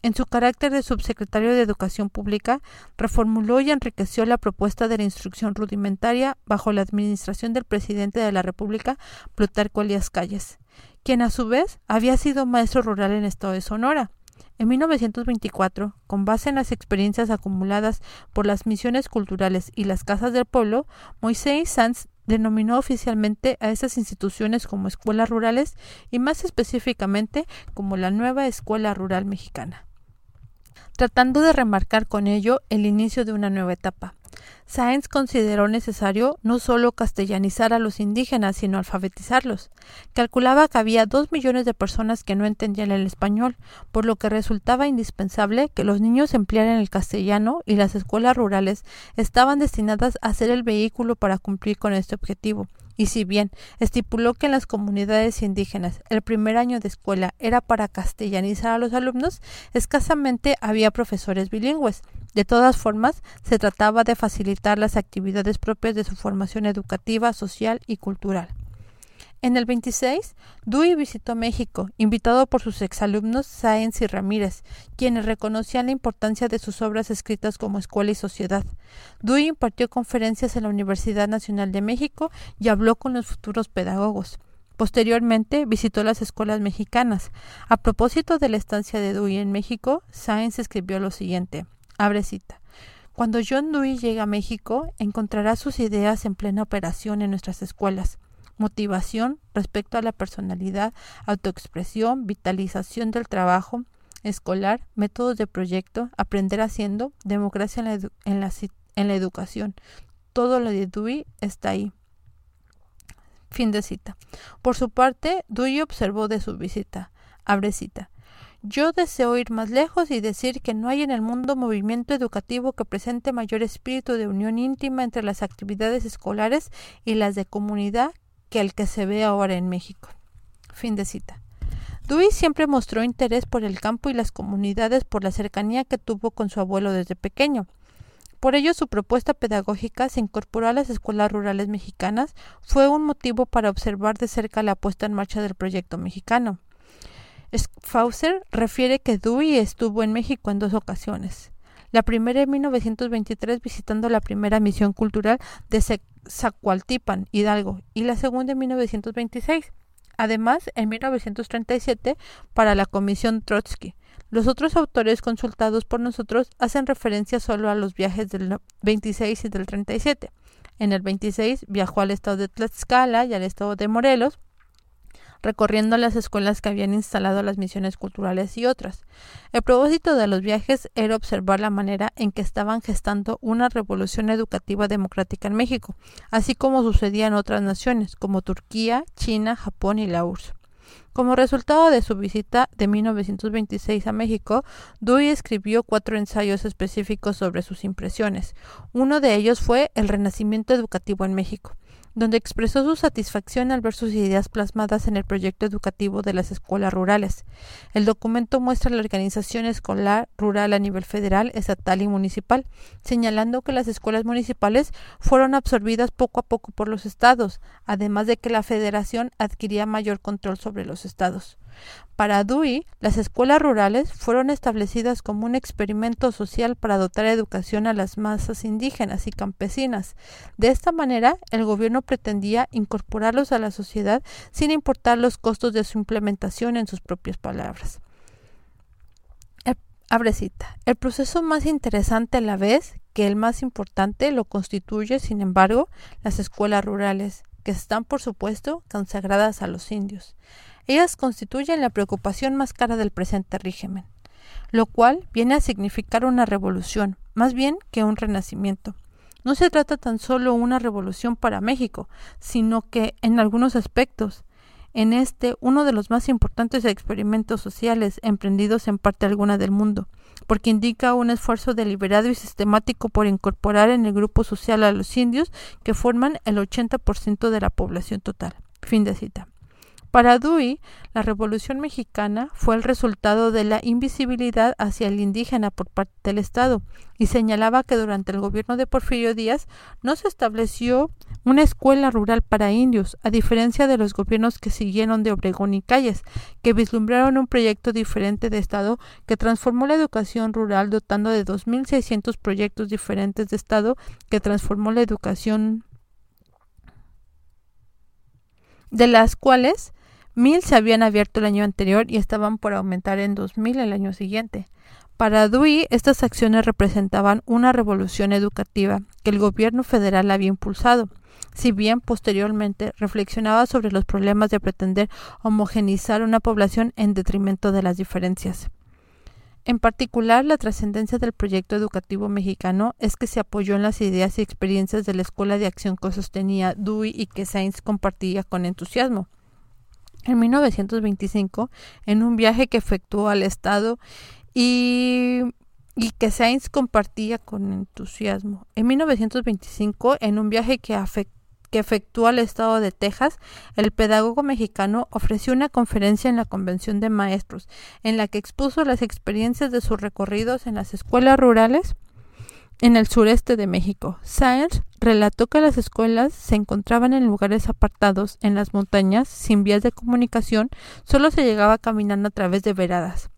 En su carácter de subsecretario de Educación Pública, reformuló y enriqueció la propuesta de la instrucción rudimentaria bajo la administración del presidente de la República, Plutarco Elías Calles, quien a su vez había sido maestro rural en el estado de Sonora. En 1924, con base en las experiencias acumuladas por las misiones culturales y las casas del pueblo, Moisés Sanz denominó oficialmente a esas instituciones como escuelas rurales y más específicamente como la nueva Escuela Rural Mexicana, tratando de remarcar con ello el inicio de una nueva etapa. Sáenz consideró necesario no solo castellanizar a los indígenas, sino alfabetizarlos. Calculaba que había dos millones de personas que no entendían el español, por lo que resultaba indispensable que los niños emplearan el castellano y las escuelas rurales estaban destinadas a ser el vehículo para cumplir con este objetivo. Y si bien estipuló que en las comunidades indígenas el primer año de escuela era para castellanizar a los alumnos, escasamente había profesores bilingües. De todas formas, se trataba de facilitar las actividades propias de su formación educativa, social y cultural. En el 26, Dewey visitó México, invitado por sus exalumnos Sáenz y Ramírez, quienes reconocían la importancia de sus obras escritas como escuela y sociedad. Dewey impartió conferencias en la Universidad Nacional de México y habló con los futuros pedagogos. Posteriormente visitó las escuelas mexicanas. A propósito de la estancia de Dewey en México, Sáenz escribió lo siguiente. Abre cita. Cuando John Dewey llegue a México, encontrará sus ideas en plena operación en nuestras escuelas. Motivación respecto a la personalidad, autoexpresión, vitalización del trabajo escolar, métodos de proyecto, aprender haciendo, democracia en la, educación. Todo lo de Dewey está ahí. Fin de cita. Por su parte, Dewey observó de su visita. Abre cita. Yo deseo ir más lejos y decir que no hay en el mundo movimiento educativo que presente mayor espíritu de unión íntima entre las actividades escolares y las de comunidad que el que se ve ahora en México. Fin de cita. Dewey siempre mostró interés por el campo y las comunidades por la cercanía que tuvo con su abuelo desde pequeño. Por ello, su propuesta pedagógica se incorporó a las escuelas rurales mexicanas, fue un motivo para observar de cerca la puesta en marcha del proyecto mexicano. Fauser refiere que Dewey estuvo en México en dos ocasiones. La primera en 1923 visitando la primera misión cultural de Zacualtipan, Hidalgo, y la segunda en 1926. Además, en 1937 para la Comisión Trotsky, Los otros autores consultados por nosotros hacen referencia solo a los viajes del 26 y del 37. En el 26 viajó al estado de Tlaxcala y al estado de Morelos, recorriendo las escuelas que habían instalado las misiones culturales y otras. El propósito de los viajes era observar la manera en que estaban gestando una revolución educativa democrática en México, así como sucedía en otras naciones como Turquía, China, Japón y la URSS. Como resultado de su visita de 1926 a México, Dewey escribió cuatro ensayos específicos sobre sus impresiones. Uno de ellos fue El Renacimiento Educativo en México donde expresó su satisfacción al ver sus ideas plasmadas en el proyecto educativo de las escuelas rurales. El documento muestra la organización escolar rural a nivel federal, estatal y municipal, señalando que las escuelas municipales fueron absorbidas poco a poco por los estados, además de que la federación adquiría mayor control sobre los estados. Para Dewey, las escuelas rurales fueron establecidas como un experimento social para dotar educación a las masas indígenas y campesinas. De esta manera, el gobierno pretendía incorporarlos a la sociedad sin importar los costos de su implementación en sus propias palabras. cita. El proceso más interesante a la vez que el más importante lo constituye, sin embargo, las escuelas rurales, que están, por supuesto, consagradas a los indios. Ellas constituyen la preocupación más cara del presente régimen, lo cual viene a significar una revolución, más bien que un renacimiento. No se trata tan solo una revolución para México, sino que, en algunos aspectos, en este uno de los más importantes experimentos sociales emprendidos en parte alguna del mundo, porque indica un esfuerzo deliberado y sistemático por incorporar en el grupo social a los indios que forman el 80% de la población total. Fin de cita. Para Dewey, la Revolución Mexicana fue el resultado de la invisibilidad hacia el indígena por parte del Estado y señalaba que durante el gobierno de Porfirio Díaz no se estableció una escuela rural para indios, a diferencia de los gobiernos que siguieron de Obregón y Calles, que vislumbraron un proyecto diferente de Estado que transformó la educación rural dotando de 2.600 proyectos diferentes de Estado que transformó la educación de las cuales Mil se habían abierto el año anterior y estaban por aumentar en dos mil el año siguiente. Para Dewey, estas acciones representaban una revolución educativa que el gobierno federal había impulsado, si bien posteriormente reflexionaba sobre los problemas de pretender homogenizar una población en detrimento de las diferencias. En particular, la trascendencia del proyecto educativo mexicano es que se apoyó en las ideas y experiencias de la Escuela de Acción que sostenía Dewey y que Sainz compartía con entusiasmo. En 1925, en un viaje que efectuó al Estado y, y que Sainz compartía con entusiasmo. En 1925, en un viaje que, que efectuó al Estado de Texas, el pedagogo mexicano ofreció una conferencia en la Convención de Maestros, en la que expuso las experiencias de sus recorridos en las escuelas rurales en el sureste de México. Sáenz relató que las escuelas se encontraban en lugares apartados, en las montañas, sin vías de comunicación, solo se llegaba caminando a través de veradas.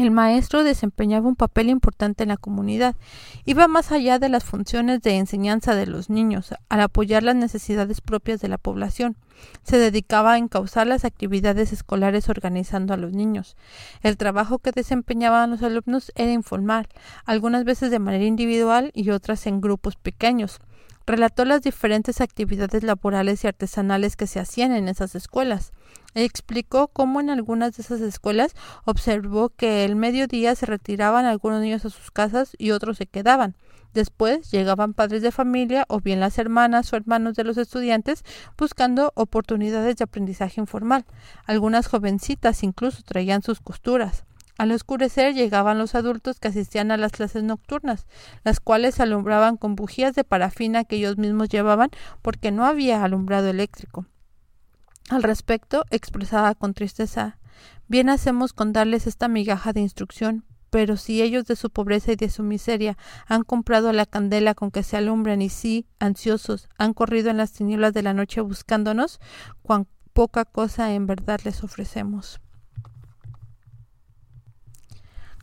El maestro desempeñaba un papel importante en la comunidad. Iba más allá de las funciones de enseñanza de los niños, al apoyar las necesidades propias de la población. Se dedicaba a encauzar las actividades escolares organizando a los niños. El trabajo que desempeñaban los alumnos era informal, algunas veces de manera individual y otras en grupos pequeños. Relató las diferentes actividades laborales y artesanales que se hacían en esas escuelas. Explicó cómo en algunas de esas escuelas observó que el mediodía se retiraban algunos niños a sus casas y otros se quedaban. Después llegaban padres de familia o bien las hermanas o hermanos de los estudiantes buscando oportunidades de aprendizaje informal. Algunas jovencitas incluso traían sus costuras. Al oscurecer llegaban los adultos que asistían a las clases nocturnas, las cuales se alumbraban con bujías de parafina que ellos mismos llevaban porque no había alumbrado eléctrico. Al respecto, expresaba con tristeza Bien hacemos con darles esta migaja de instrucción, pero si ellos de su pobreza y de su miseria han comprado la candela con que se alumbran y si, ansiosos, han corrido en las tinieblas de la noche buscándonos, cuán poca cosa en verdad les ofrecemos.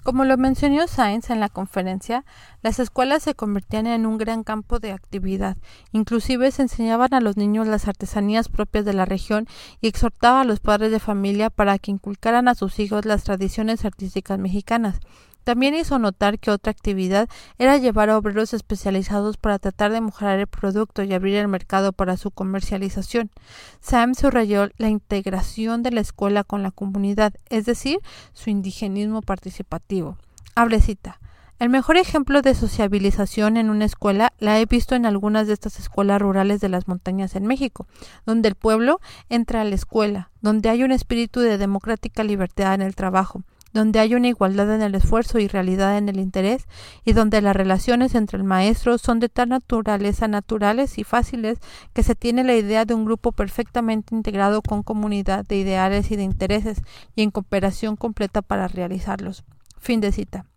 Como lo mencionó Sainz en la conferencia, las escuelas se convertían en un gran campo de actividad. Inclusive se enseñaban a los niños las artesanías propias de la región y exhortaba a los padres de familia para que inculcaran a sus hijos las tradiciones artísticas mexicanas. También hizo notar que otra actividad era llevar a obreros especializados para tratar de mejorar el producto y abrir el mercado para su comercialización. Sam subrayó la integración de la escuela con la comunidad, es decir, su indigenismo participativo. Hablecita. El mejor ejemplo de sociabilización en una escuela la he visto en algunas de estas escuelas rurales de las montañas en México, donde el pueblo entra a la escuela, donde hay un espíritu de democrática libertad en el trabajo, donde hay una igualdad en el esfuerzo y realidad en el interés, y donde las relaciones entre el maestro son de tal naturaleza naturales y fáciles que se tiene la idea de un grupo perfectamente integrado con comunidad de ideales y de intereses, y en cooperación completa para realizarlos. Fin de cita.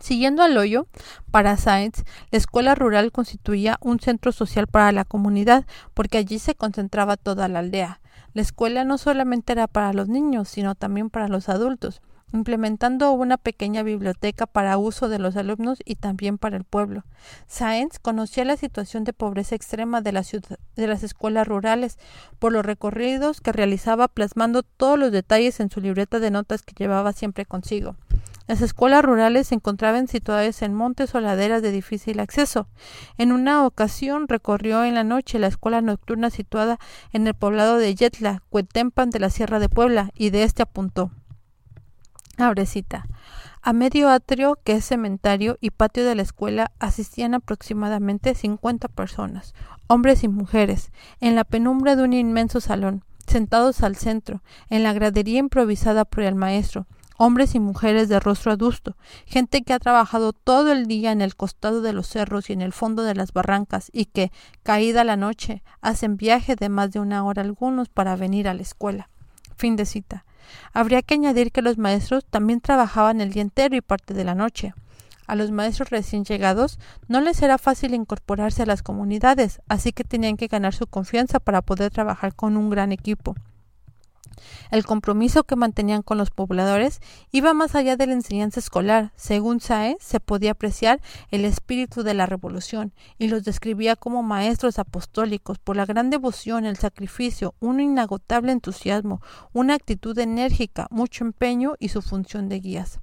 Siguiendo al hoyo, para Sainz, la escuela rural constituía un centro social para la comunidad, porque allí se concentraba toda la aldea. La escuela no solamente era para los niños, sino también para los adultos, implementando una pequeña biblioteca para uso de los alumnos y también para el pueblo. Sáenz conocía la situación de pobreza extrema de, de las escuelas rurales por los recorridos que realizaba plasmando todos los detalles en su libreta de notas que llevaba siempre consigo. Las escuelas rurales se encontraban situadas en montes o laderas de difícil acceso. En una ocasión recorrió en la noche la escuela nocturna situada en el poblado de Yetla, Cuetempan de la Sierra de Puebla, y de este apuntó. Abrecita. A medio atrio, que es cementario, y patio de la escuela asistían aproximadamente cincuenta personas, hombres y mujeres, en la penumbra de un inmenso salón, sentados al centro, en la gradería improvisada por el maestro, hombres y mujeres de rostro adusto, gente que ha trabajado todo el día en el costado de los cerros y en el fondo de las barrancas y que, caída la noche, hacen viaje de más de una hora algunos para venir a la escuela. Fin de cita. Habría que añadir que los maestros también trabajaban el día entero y parte de la noche. A los maestros recién llegados no les era fácil incorporarse a las comunidades, así que tenían que ganar su confianza para poder trabajar con un gran equipo. El compromiso que mantenían con los pobladores iba más allá de la enseñanza escolar. Según Sae, se podía apreciar el espíritu de la revolución y los describía como maestros apostólicos por la gran devoción, el sacrificio, un inagotable entusiasmo, una actitud enérgica, mucho empeño y su función de guías.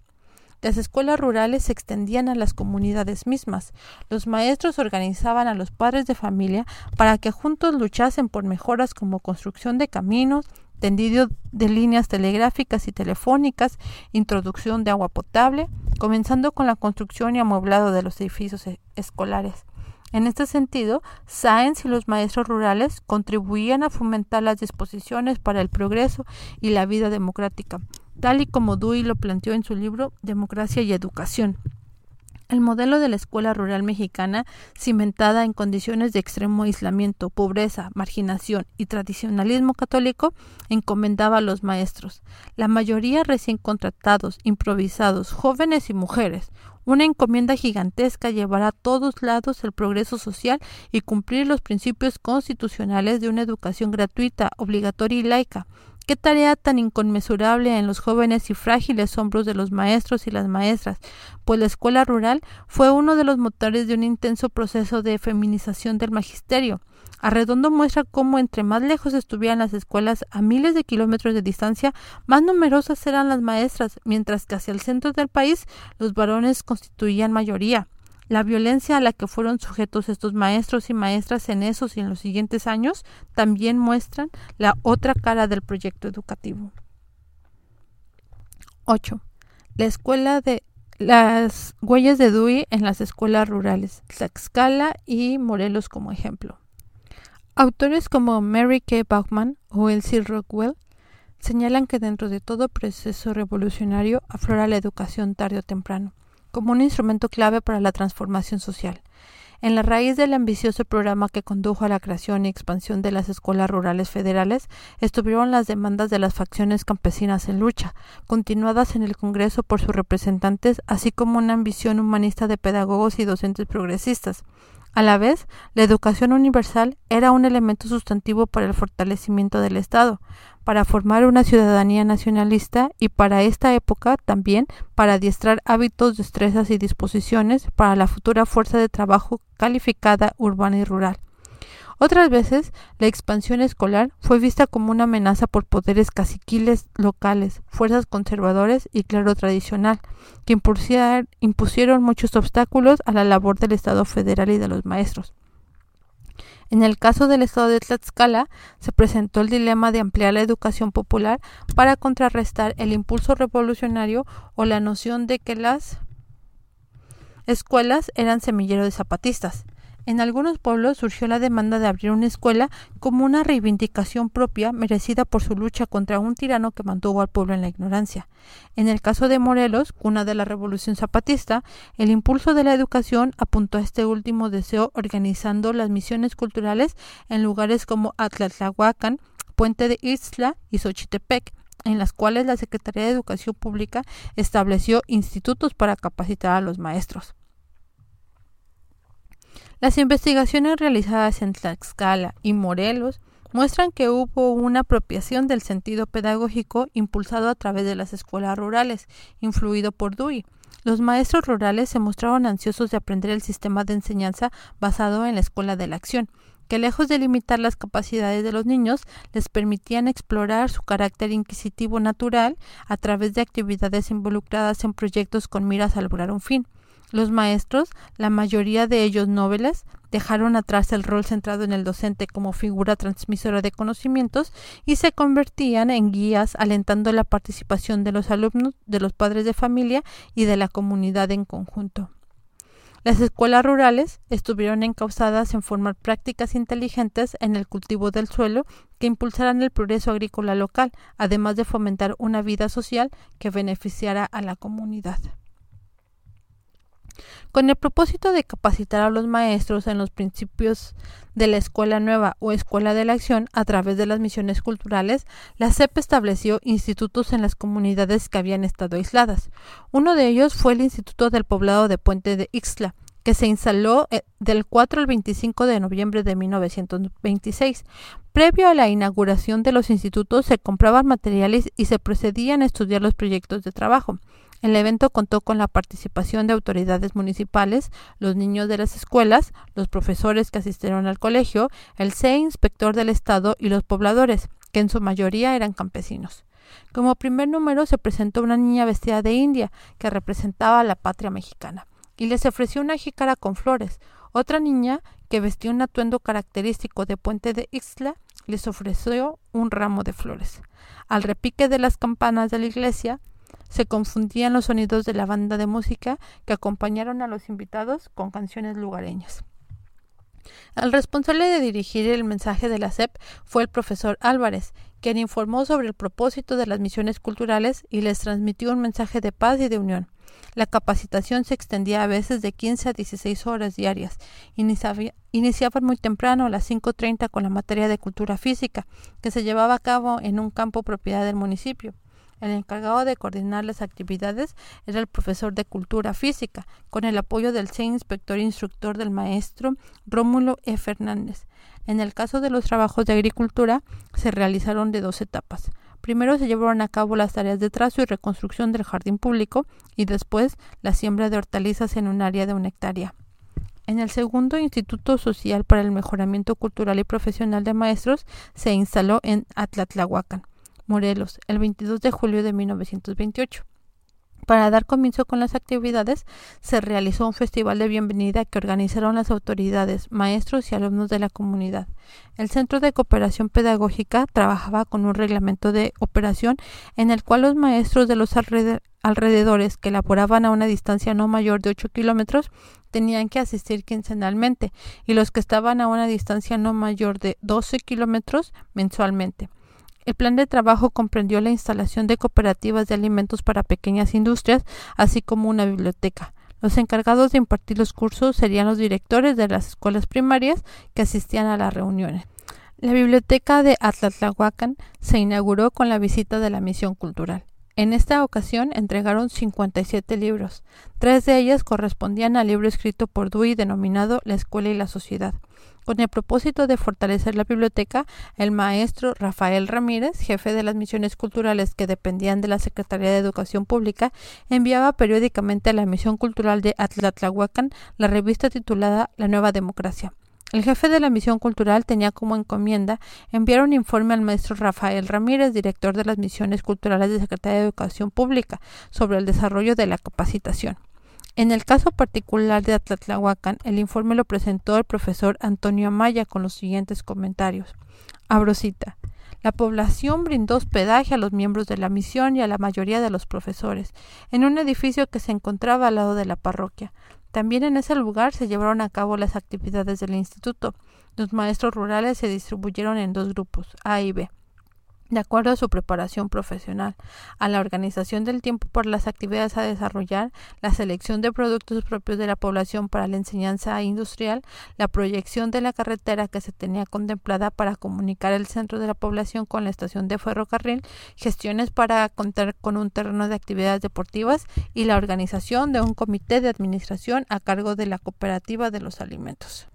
Las escuelas rurales se extendían a las comunidades mismas. Los maestros organizaban a los padres de familia para que juntos luchasen por mejoras como construcción de caminos, tendido de líneas telegráficas y telefónicas, introducción de agua potable, comenzando con la construcción y amueblado de los edificios e-, escolares. En este sentido, Sáenz y los maestros rurales contribuían a fomentar las disposiciones para el progreso y la vida democrática, tal y como Dewey lo planteó en su libro Democracia y Educación. El modelo de la escuela rural mexicana, cimentada en condiciones de extremo aislamiento, pobreza, marginación y tradicionalismo católico, encomendaba a los maestros, la mayoría recién contratados, improvisados, jóvenes y mujeres, una encomienda gigantesca llevar a todos lados el progreso social y cumplir los principios constitucionales de una educación gratuita, obligatoria y laica, Qué tarea tan inconmensurable en los jóvenes y frágiles hombros de los maestros y las maestras, pues la escuela rural fue uno de los motores de un intenso proceso de feminización del magisterio. Arredondo muestra cómo entre más lejos estuvieran las escuelas a miles de kilómetros de distancia, más numerosas eran las maestras, mientras que hacia el centro del país los varones constituían mayoría. La violencia a la que fueron sujetos estos maestros y maestras en esos y en los siguientes años también muestran la otra cara del proyecto educativo. 8. La escuela de las huellas de Dewey en las escuelas rurales, Tlaxcala y Morelos como ejemplo. Autores como Mary K. Bachman o Elsie Rockwell señalan que dentro de todo proceso revolucionario aflora la educación tarde o temprano como un instrumento clave para la transformación social. En la raíz del ambicioso programa que condujo a la creación y expansión de las escuelas rurales federales estuvieron las demandas de las facciones campesinas en lucha, continuadas en el Congreso por sus representantes, así como una ambición humanista de pedagogos y docentes progresistas. A la vez, la educación universal era un elemento sustantivo para el fortalecimiento del Estado, para formar una ciudadanía nacionalista y para esta época también para adiestrar hábitos, destrezas y disposiciones para la futura fuerza de trabajo calificada urbana y rural. Otras veces, la expansión escolar fue vista como una amenaza por poderes caciquiles locales, fuerzas conservadoras y clero tradicional, que impusieron muchos obstáculos a la labor del Estado federal y de los maestros. En el caso del estado de Tlaxcala, se presentó el dilema de ampliar la educación popular para contrarrestar el impulso revolucionario o la noción de que las escuelas eran semillero de zapatistas. En algunos pueblos surgió la demanda de abrir una escuela como una reivindicación propia merecida por su lucha contra un tirano que mantuvo al pueblo en la ignorancia. En el caso de Morelos, cuna de la revolución zapatista, el impulso de la educación apuntó a este último deseo organizando las misiones culturales en lugares como Atlatlahuacan, Puente de Isla y Xochitepec, en las cuales la Secretaría de Educación Pública estableció institutos para capacitar a los maestros. Las investigaciones realizadas en Tlaxcala y Morelos muestran que hubo una apropiación del sentido pedagógico impulsado a través de las escuelas rurales, influido por Dewey. Los maestros rurales se mostraron ansiosos de aprender el sistema de enseñanza basado en la escuela de la acción, que lejos de limitar las capacidades de los niños, les permitían explorar su carácter inquisitivo natural a través de actividades involucradas en proyectos con miras a lograr un fin. Los maestros, la mayoría de ellos nobles, dejaron atrás el rol centrado en el docente como figura transmisora de conocimientos y se convertían en guías alentando la participación de los alumnos, de los padres de familia y de la comunidad en conjunto. Las escuelas rurales estuvieron encausadas en formar prácticas inteligentes en el cultivo del suelo que impulsaran el progreso agrícola local, además de fomentar una vida social que beneficiara a la comunidad. Con el propósito de capacitar a los maestros en los principios de la Escuela Nueva o Escuela de la Acción a través de las misiones culturales, la CEP estableció institutos en las comunidades que habían estado aisladas. Uno de ellos fue el Instituto del Poblado de Puente de Ixtla, que se instaló eh, del 4 al 25 de noviembre de 1926. Previo a la inauguración de los institutos se compraban materiales y se procedían a estudiar los proyectos de trabajo. El evento contó con la participación de autoridades municipales, los niños de las escuelas, los profesores que asistieron al colegio, el CE inspector del Estado y los pobladores, que en su mayoría eran campesinos. Como primer número se presentó una niña vestida de india, que representaba a la patria mexicana, y les ofreció una jícara con flores. Otra niña, que vestía un atuendo característico de Puente de Ixtla, les ofreció un ramo de flores. Al repique de las campanas de la iglesia, se confundían los sonidos de la banda de música que acompañaron a los invitados con canciones lugareñas. El responsable de dirigir el mensaje de la SEP fue el profesor Álvarez, quien informó sobre el propósito de las misiones culturales y les transmitió un mensaje de paz y de unión. La capacitación se extendía a veces de 15 a 16 horas diarias. iniciaban muy temprano a las 5.30 con la materia de cultura física, que se llevaba a cabo en un campo propiedad del municipio. El encargado de coordinar las actividades era el profesor de Cultura Física, con el apoyo del C inspector instructor del maestro Rómulo E. Fernández. En el caso de los trabajos de agricultura, se realizaron de dos etapas. Primero se llevaron a cabo las tareas de trazo y reconstrucción del jardín público y después la siembra de hortalizas en un área de una hectárea. En el segundo Instituto Social para el Mejoramiento Cultural y Profesional de Maestros se instaló en Atlatlahuacan. Morelos, el 22 de julio de 1928. Para dar comienzo con las actividades, se realizó un festival de bienvenida que organizaron las autoridades, maestros y alumnos de la comunidad. El Centro de Cooperación Pedagógica trabajaba con un reglamento de operación en el cual los maestros de los alrededores que laboraban a una distancia no mayor de 8 kilómetros tenían que asistir quincenalmente y los que estaban a una distancia no mayor de 12 kilómetros mensualmente. El plan de trabajo comprendió la instalación de cooperativas de alimentos para pequeñas industrias, así como una biblioteca. Los encargados de impartir los cursos serían los directores de las escuelas primarias que asistían a las reuniones. La biblioteca de Atlatlahuacan se inauguró con la visita de la misión cultural. En esta ocasión entregaron 57 libros. Tres de ellas correspondían al libro escrito por Dewey denominado La Escuela y la Sociedad. Con el propósito de fortalecer la biblioteca, el maestro Rafael Ramírez, jefe de las misiones culturales que dependían de la Secretaría de Educación Pública, enviaba periódicamente a la misión cultural de Atlatlahuacan la revista titulada La Nueva Democracia. El jefe de la misión cultural tenía como encomienda enviar un informe al maestro Rafael Ramírez, director de las misiones culturales de Secretaría de Educación Pública, sobre el desarrollo de la capacitación. En el caso particular de Atlatlahuacan, el informe lo presentó el profesor Antonio Amaya con los siguientes comentarios. Abrosita. La población brindó hospedaje a los miembros de la misión y a la mayoría de los profesores, en un edificio que se encontraba al lado de la parroquia. También en ese lugar se llevaron a cabo las actividades del instituto. Los maestros rurales se distribuyeron en dos grupos, A y B de acuerdo a su preparación profesional, a la organización del tiempo por las actividades a desarrollar, la selección de productos propios de la población para la enseñanza industrial, la proyección de la carretera que se tenía contemplada para comunicar el centro de la población con la estación de ferrocarril, gestiones para contar con un terreno de actividades deportivas y la organización de un comité de administración a cargo de la cooperativa de los alimentos.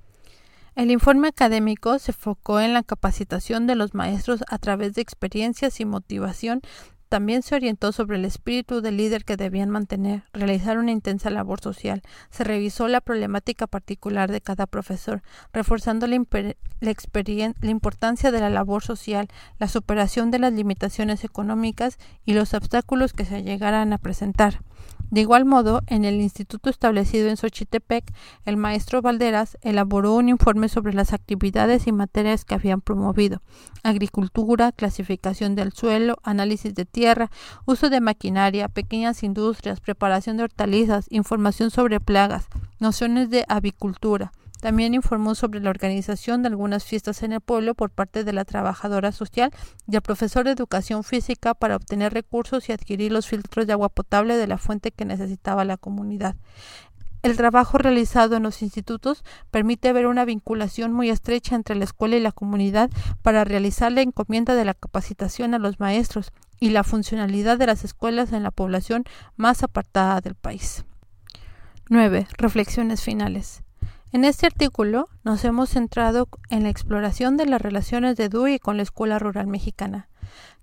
El informe académico se enfocó en la capacitación de los maestros a través de experiencias y motivación. También se orientó sobre el espíritu del líder que debían mantener, realizar una intensa labor social. Se revisó la problemática particular de cada profesor, reforzando la, la importancia de la labor social, la superación de las limitaciones económicas y los obstáculos que se llegaran a presentar. De igual modo, en el instituto establecido en Xochitepec, el maestro Valderas elaboró un informe sobre las actividades y materias que habían promovido agricultura, clasificación del suelo, análisis de tierra, uso de maquinaria, pequeñas industrias, preparación de hortalizas, información sobre plagas, nociones de avicultura, también informó sobre la organización de algunas fiestas en el pueblo por parte de la trabajadora social y el profesor de educación física para obtener recursos y adquirir los filtros de agua potable de la fuente que necesitaba la comunidad. El trabajo realizado en los institutos permite ver una vinculación muy estrecha entre la escuela y la comunidad para realizar la encomienda de la capacitación a los maestros y la funcionalidad de las escuelas en la población más apartada del país. 9. Reflexiones finales. En este artículo nos hemos centrado en la exploración de las relaciones de Dewey con la escuela rural mexicana.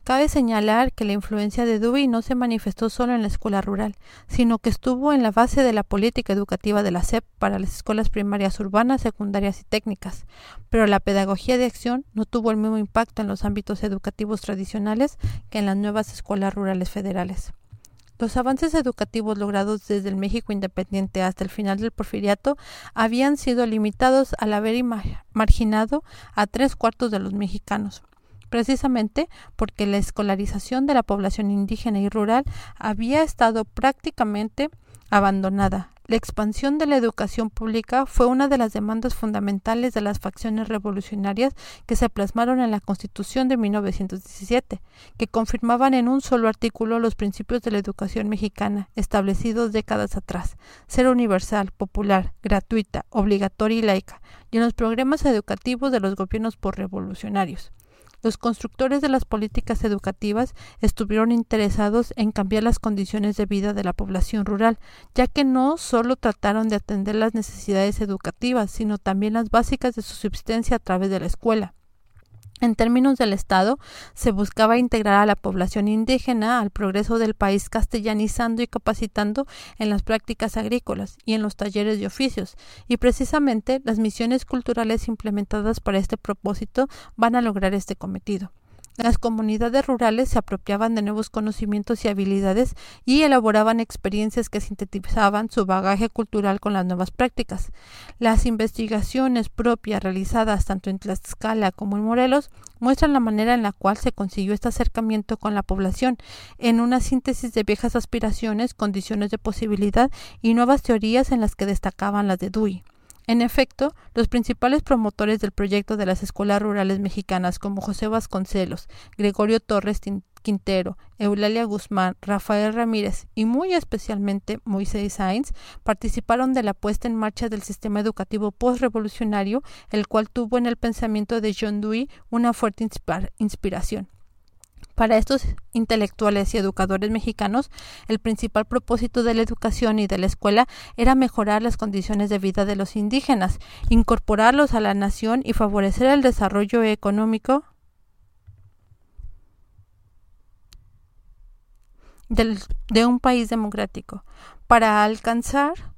Cabe señalar que la influencia de Dewey no se manifestó solo en la escuela rural, sino que estuvo en la base de la política educativa de la SEP para las escuelas primarias urbanas, secundarias y técnicas, pero la pedagogía de acción no tuvo el mismo impacto en los ámbitos educativos tradicionales que en las nuevas escuelas rurales federales. Los avances educativos logrados desde el México independiente hasta el final del porfiriato habían sido limitados al haber marginado a tres cuartos de los mexicanos, precisamente porque la escolarización de la población indígena y rural había estado prácticamente abandonada la expansión de la educación pública fue una de las demandas fundamentales de las facciones revolucionarias que se plasmaron en la Constitución de 1917, que confirmaban en un solo artículo los principios de la educación mexicana establecidos décadas atrás, ser universal, popular, gratuita, obligatoria y laica, y en los programas educativos de los gobiernos por revolucionarios. Los constructores de las políticas educativas estuvieron interesados en cambiar las condiciones de vida de la población rural, ya que no solo trataron de atender las necesidades educativas, sino también las básicas de su subsistencia a través de la escuela. En términos del Estado, se buscaba integrar a la población indígena al progreso del país castellanizando y capacitando en las prácticas agrícolas y en los talleres de oficios, y precisamente las misiones culturales implementadas para este propósito van a lograr este cometido. Las comunidades rurales se apropiaban de nuevos conocimientos y habilidades y elaboraban experiencias que sintetizaban su bagaje cultural con las nuevas prácticas. Las investigaciones propias realizadas tanto en Tlaxcala como en Morelos muestran la manera en la cual se consiguió este acercamiento con la población, en una síntesis de viejas aspiraciones, condiciones de posibilidad y nuevas teorías en las que destacaban las de Dewey. En efecto, los principales promotores del proyecto de las escuelas rurales mexicanas como José Vasconcelos, Gregorio Torres Quintero, Eulalia Guzmán, Rafael Ramírez y muy especialmente Moisés Sainz participaron de la puesta en marcha del sistema educativo postrevolucionario, el cual tuvo en el pensamiento de John Dewey una fuerte inspiración. Para estos intelectuales y educadores mexicanos, el principal propósito de la educación y de la escuela era mejorar las condiciones de vida de los indígenas, incorporarlos a la nación y favorecer el desarrollo económico de un país democrático. Para alcanzar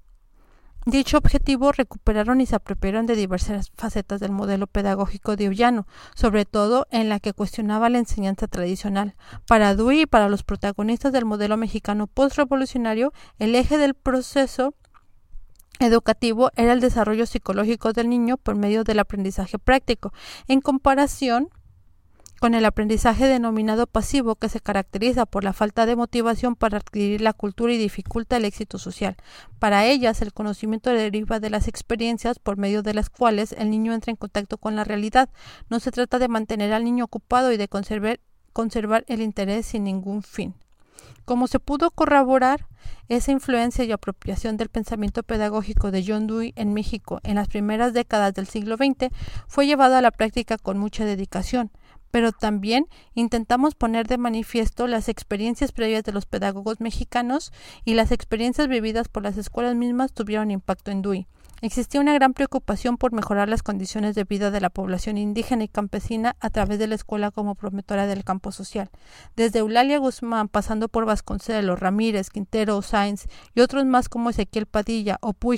Dicho objetivo recuperaron y se apropiaron de diversas facetas del modelo pedagógico de Ollano, sobre todo en la que cuestionaba la enseñanza tradicional. Para Dewey y para los protagonistas del modelo mexicano postrevolucionario, el eje del proceso educativo era el desarrollo psicológico del niño por medio del aprendizaje práctico, en comparación con el aprendizaje denominado pasivo que se caracteriza por la falta de motivación para adquirir la cultura y dificulta el éxito social. Para ellas, el conocimiento deriva de las experiencias por medio de las cuales el niño entra en contacto con la realidad. No se trata de mantener al niño ocupado y de conservar, conservar el interés sin ningún fin. Como se pudo corroborar, esa influencia y apropiación del pensamiento pedagógico de John Dewey en México en las primeras décadas del siglo XX fue llevada a la práctica con mucha dedicación pero también intentamos poner de manifiesto las experiencias previas de los pedagogos mexicanos y las experiencias vividas por las escuelas mismas tuvieron impacto en Dewey. Existía una gran preocupación por mejorar las condiciones de vida de la población indígena y campesina a través de la escuela como promotora del campo social. Desde Eulalia Guzmán, pasando por Vasconcelos, Ramírez, Quintero, Sáenz y otros más como Ezequiel Padilla o Puy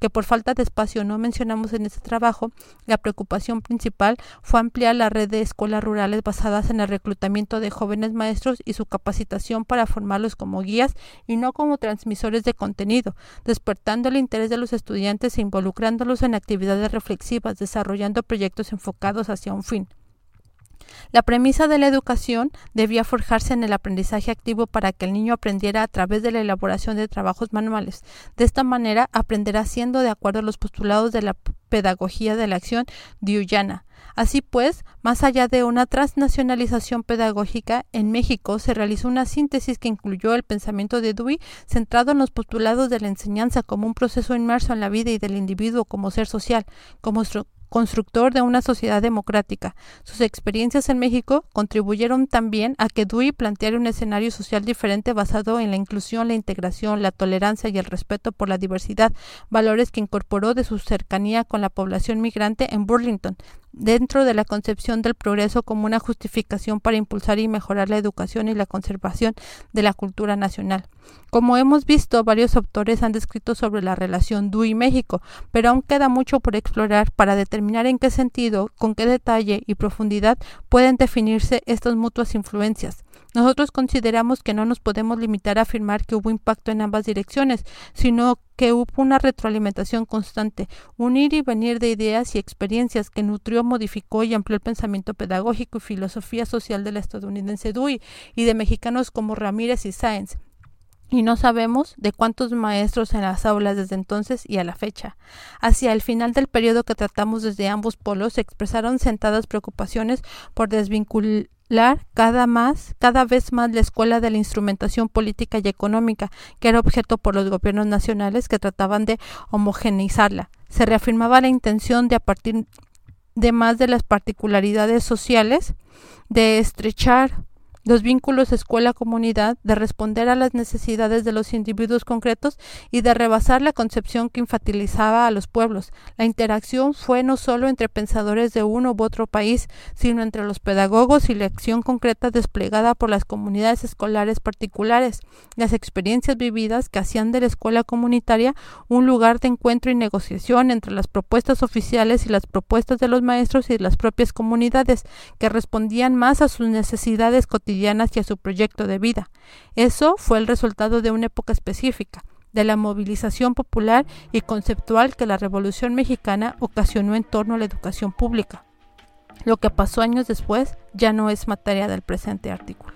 que por falta de espacio no mencionamos en este trabajo, la preocupación principal fue ampliar la red de escuelas rurales basadas en el reclutamiento de jóvenes maestros y su capacitación para formarlos como guías y no como transmisores de contenido, despertando el interés de los estudiantes estudiantes e involucrándolos en actividades reflexivas, desarrollando proyectos enfocados hacia un fin. La premisa de la educación debía forjarse en el aprendizaje activo para que el niño aprendiera a través de la elaboración de trabajos manuales. De esta manera aprenderá siendo de acuerdo a los postulados de la pedagogía de la acción diuyana, Así pues, más allá de una transnacionalización pedagógica, en México se realizó una síntesis que incluyó el pensamiento de Dewey centrado en los postulados de la enseñanza como un proceso inmerso en la vida y del individuo como ser social, como constructor de una sociedad democrática. Sus experiencias en México contribuyeron también a que Dewey planteara un escenario social diferente basado en la inclusión, la integración, la tolerancia y el respeto por la diversidad, valores que incorporó de su cercanía con la población migrante en Burlington, dentro de la concepción del progreso como una justificación para impulsar y mejorar la educación y la conservación de la cultura nacional. Como hemos visto, varios autores han descrito sobre la relación DUI-México, pero aún queda mucho por explorar para determinar en qué sentido, con qué detalle y profundidad pueden definirse estas mutuas influencias. Nosotros consideramos que no nos podemos limitar a afirmar que hubo impacto en ambas direcciones, sino que hubo una retroalimentación constante, un ir y venir de ideas y experiencias que nutrió, modificó y amplió el pensamiento pedagógico y filosofía social del estadounidense Dewey y de mexicanos como Ramírez y Sáenz, y no sabemos de cuántos maestros en las aulas desde entonces y a la fecha. Hacia el final del periodo que tratamos desde ambos polos se expresaron sentadas preocupaciones por cada más, cada vez más la escuela de la instrumentación política y económica, que era objeto por los gobiernos nacionales que trataban de homogeneizarla. Se reafirmaba la intención de a partir de más de las particularidades sociales de estrechar los vínculos escuela-comunidad, de responder a las necesidades de los individuos concretos y de rebasar la concepción que infantilizaba a los pueblos. La interacción fue no solo entre pensadores de uno u otro país, sino entre los pedagogos y la acción concreta desplegada por las comunidades escolares particulares, las experiencias vividas que hacían de la escuela comunitaria un lugar de encuentro y negociación entre las propuestas oficiales y las propuestas de los maestros y las propias comunidades, que respondían más a sus necesidades cotidianas y a su proyecto de vida. Eso fue el resultado de una época específica, de la movilización popular y conceptual que la Revolución Mexicana ocasionó en torno a la educación pública. Lo que pasó años después ya no es materia del presente artículo.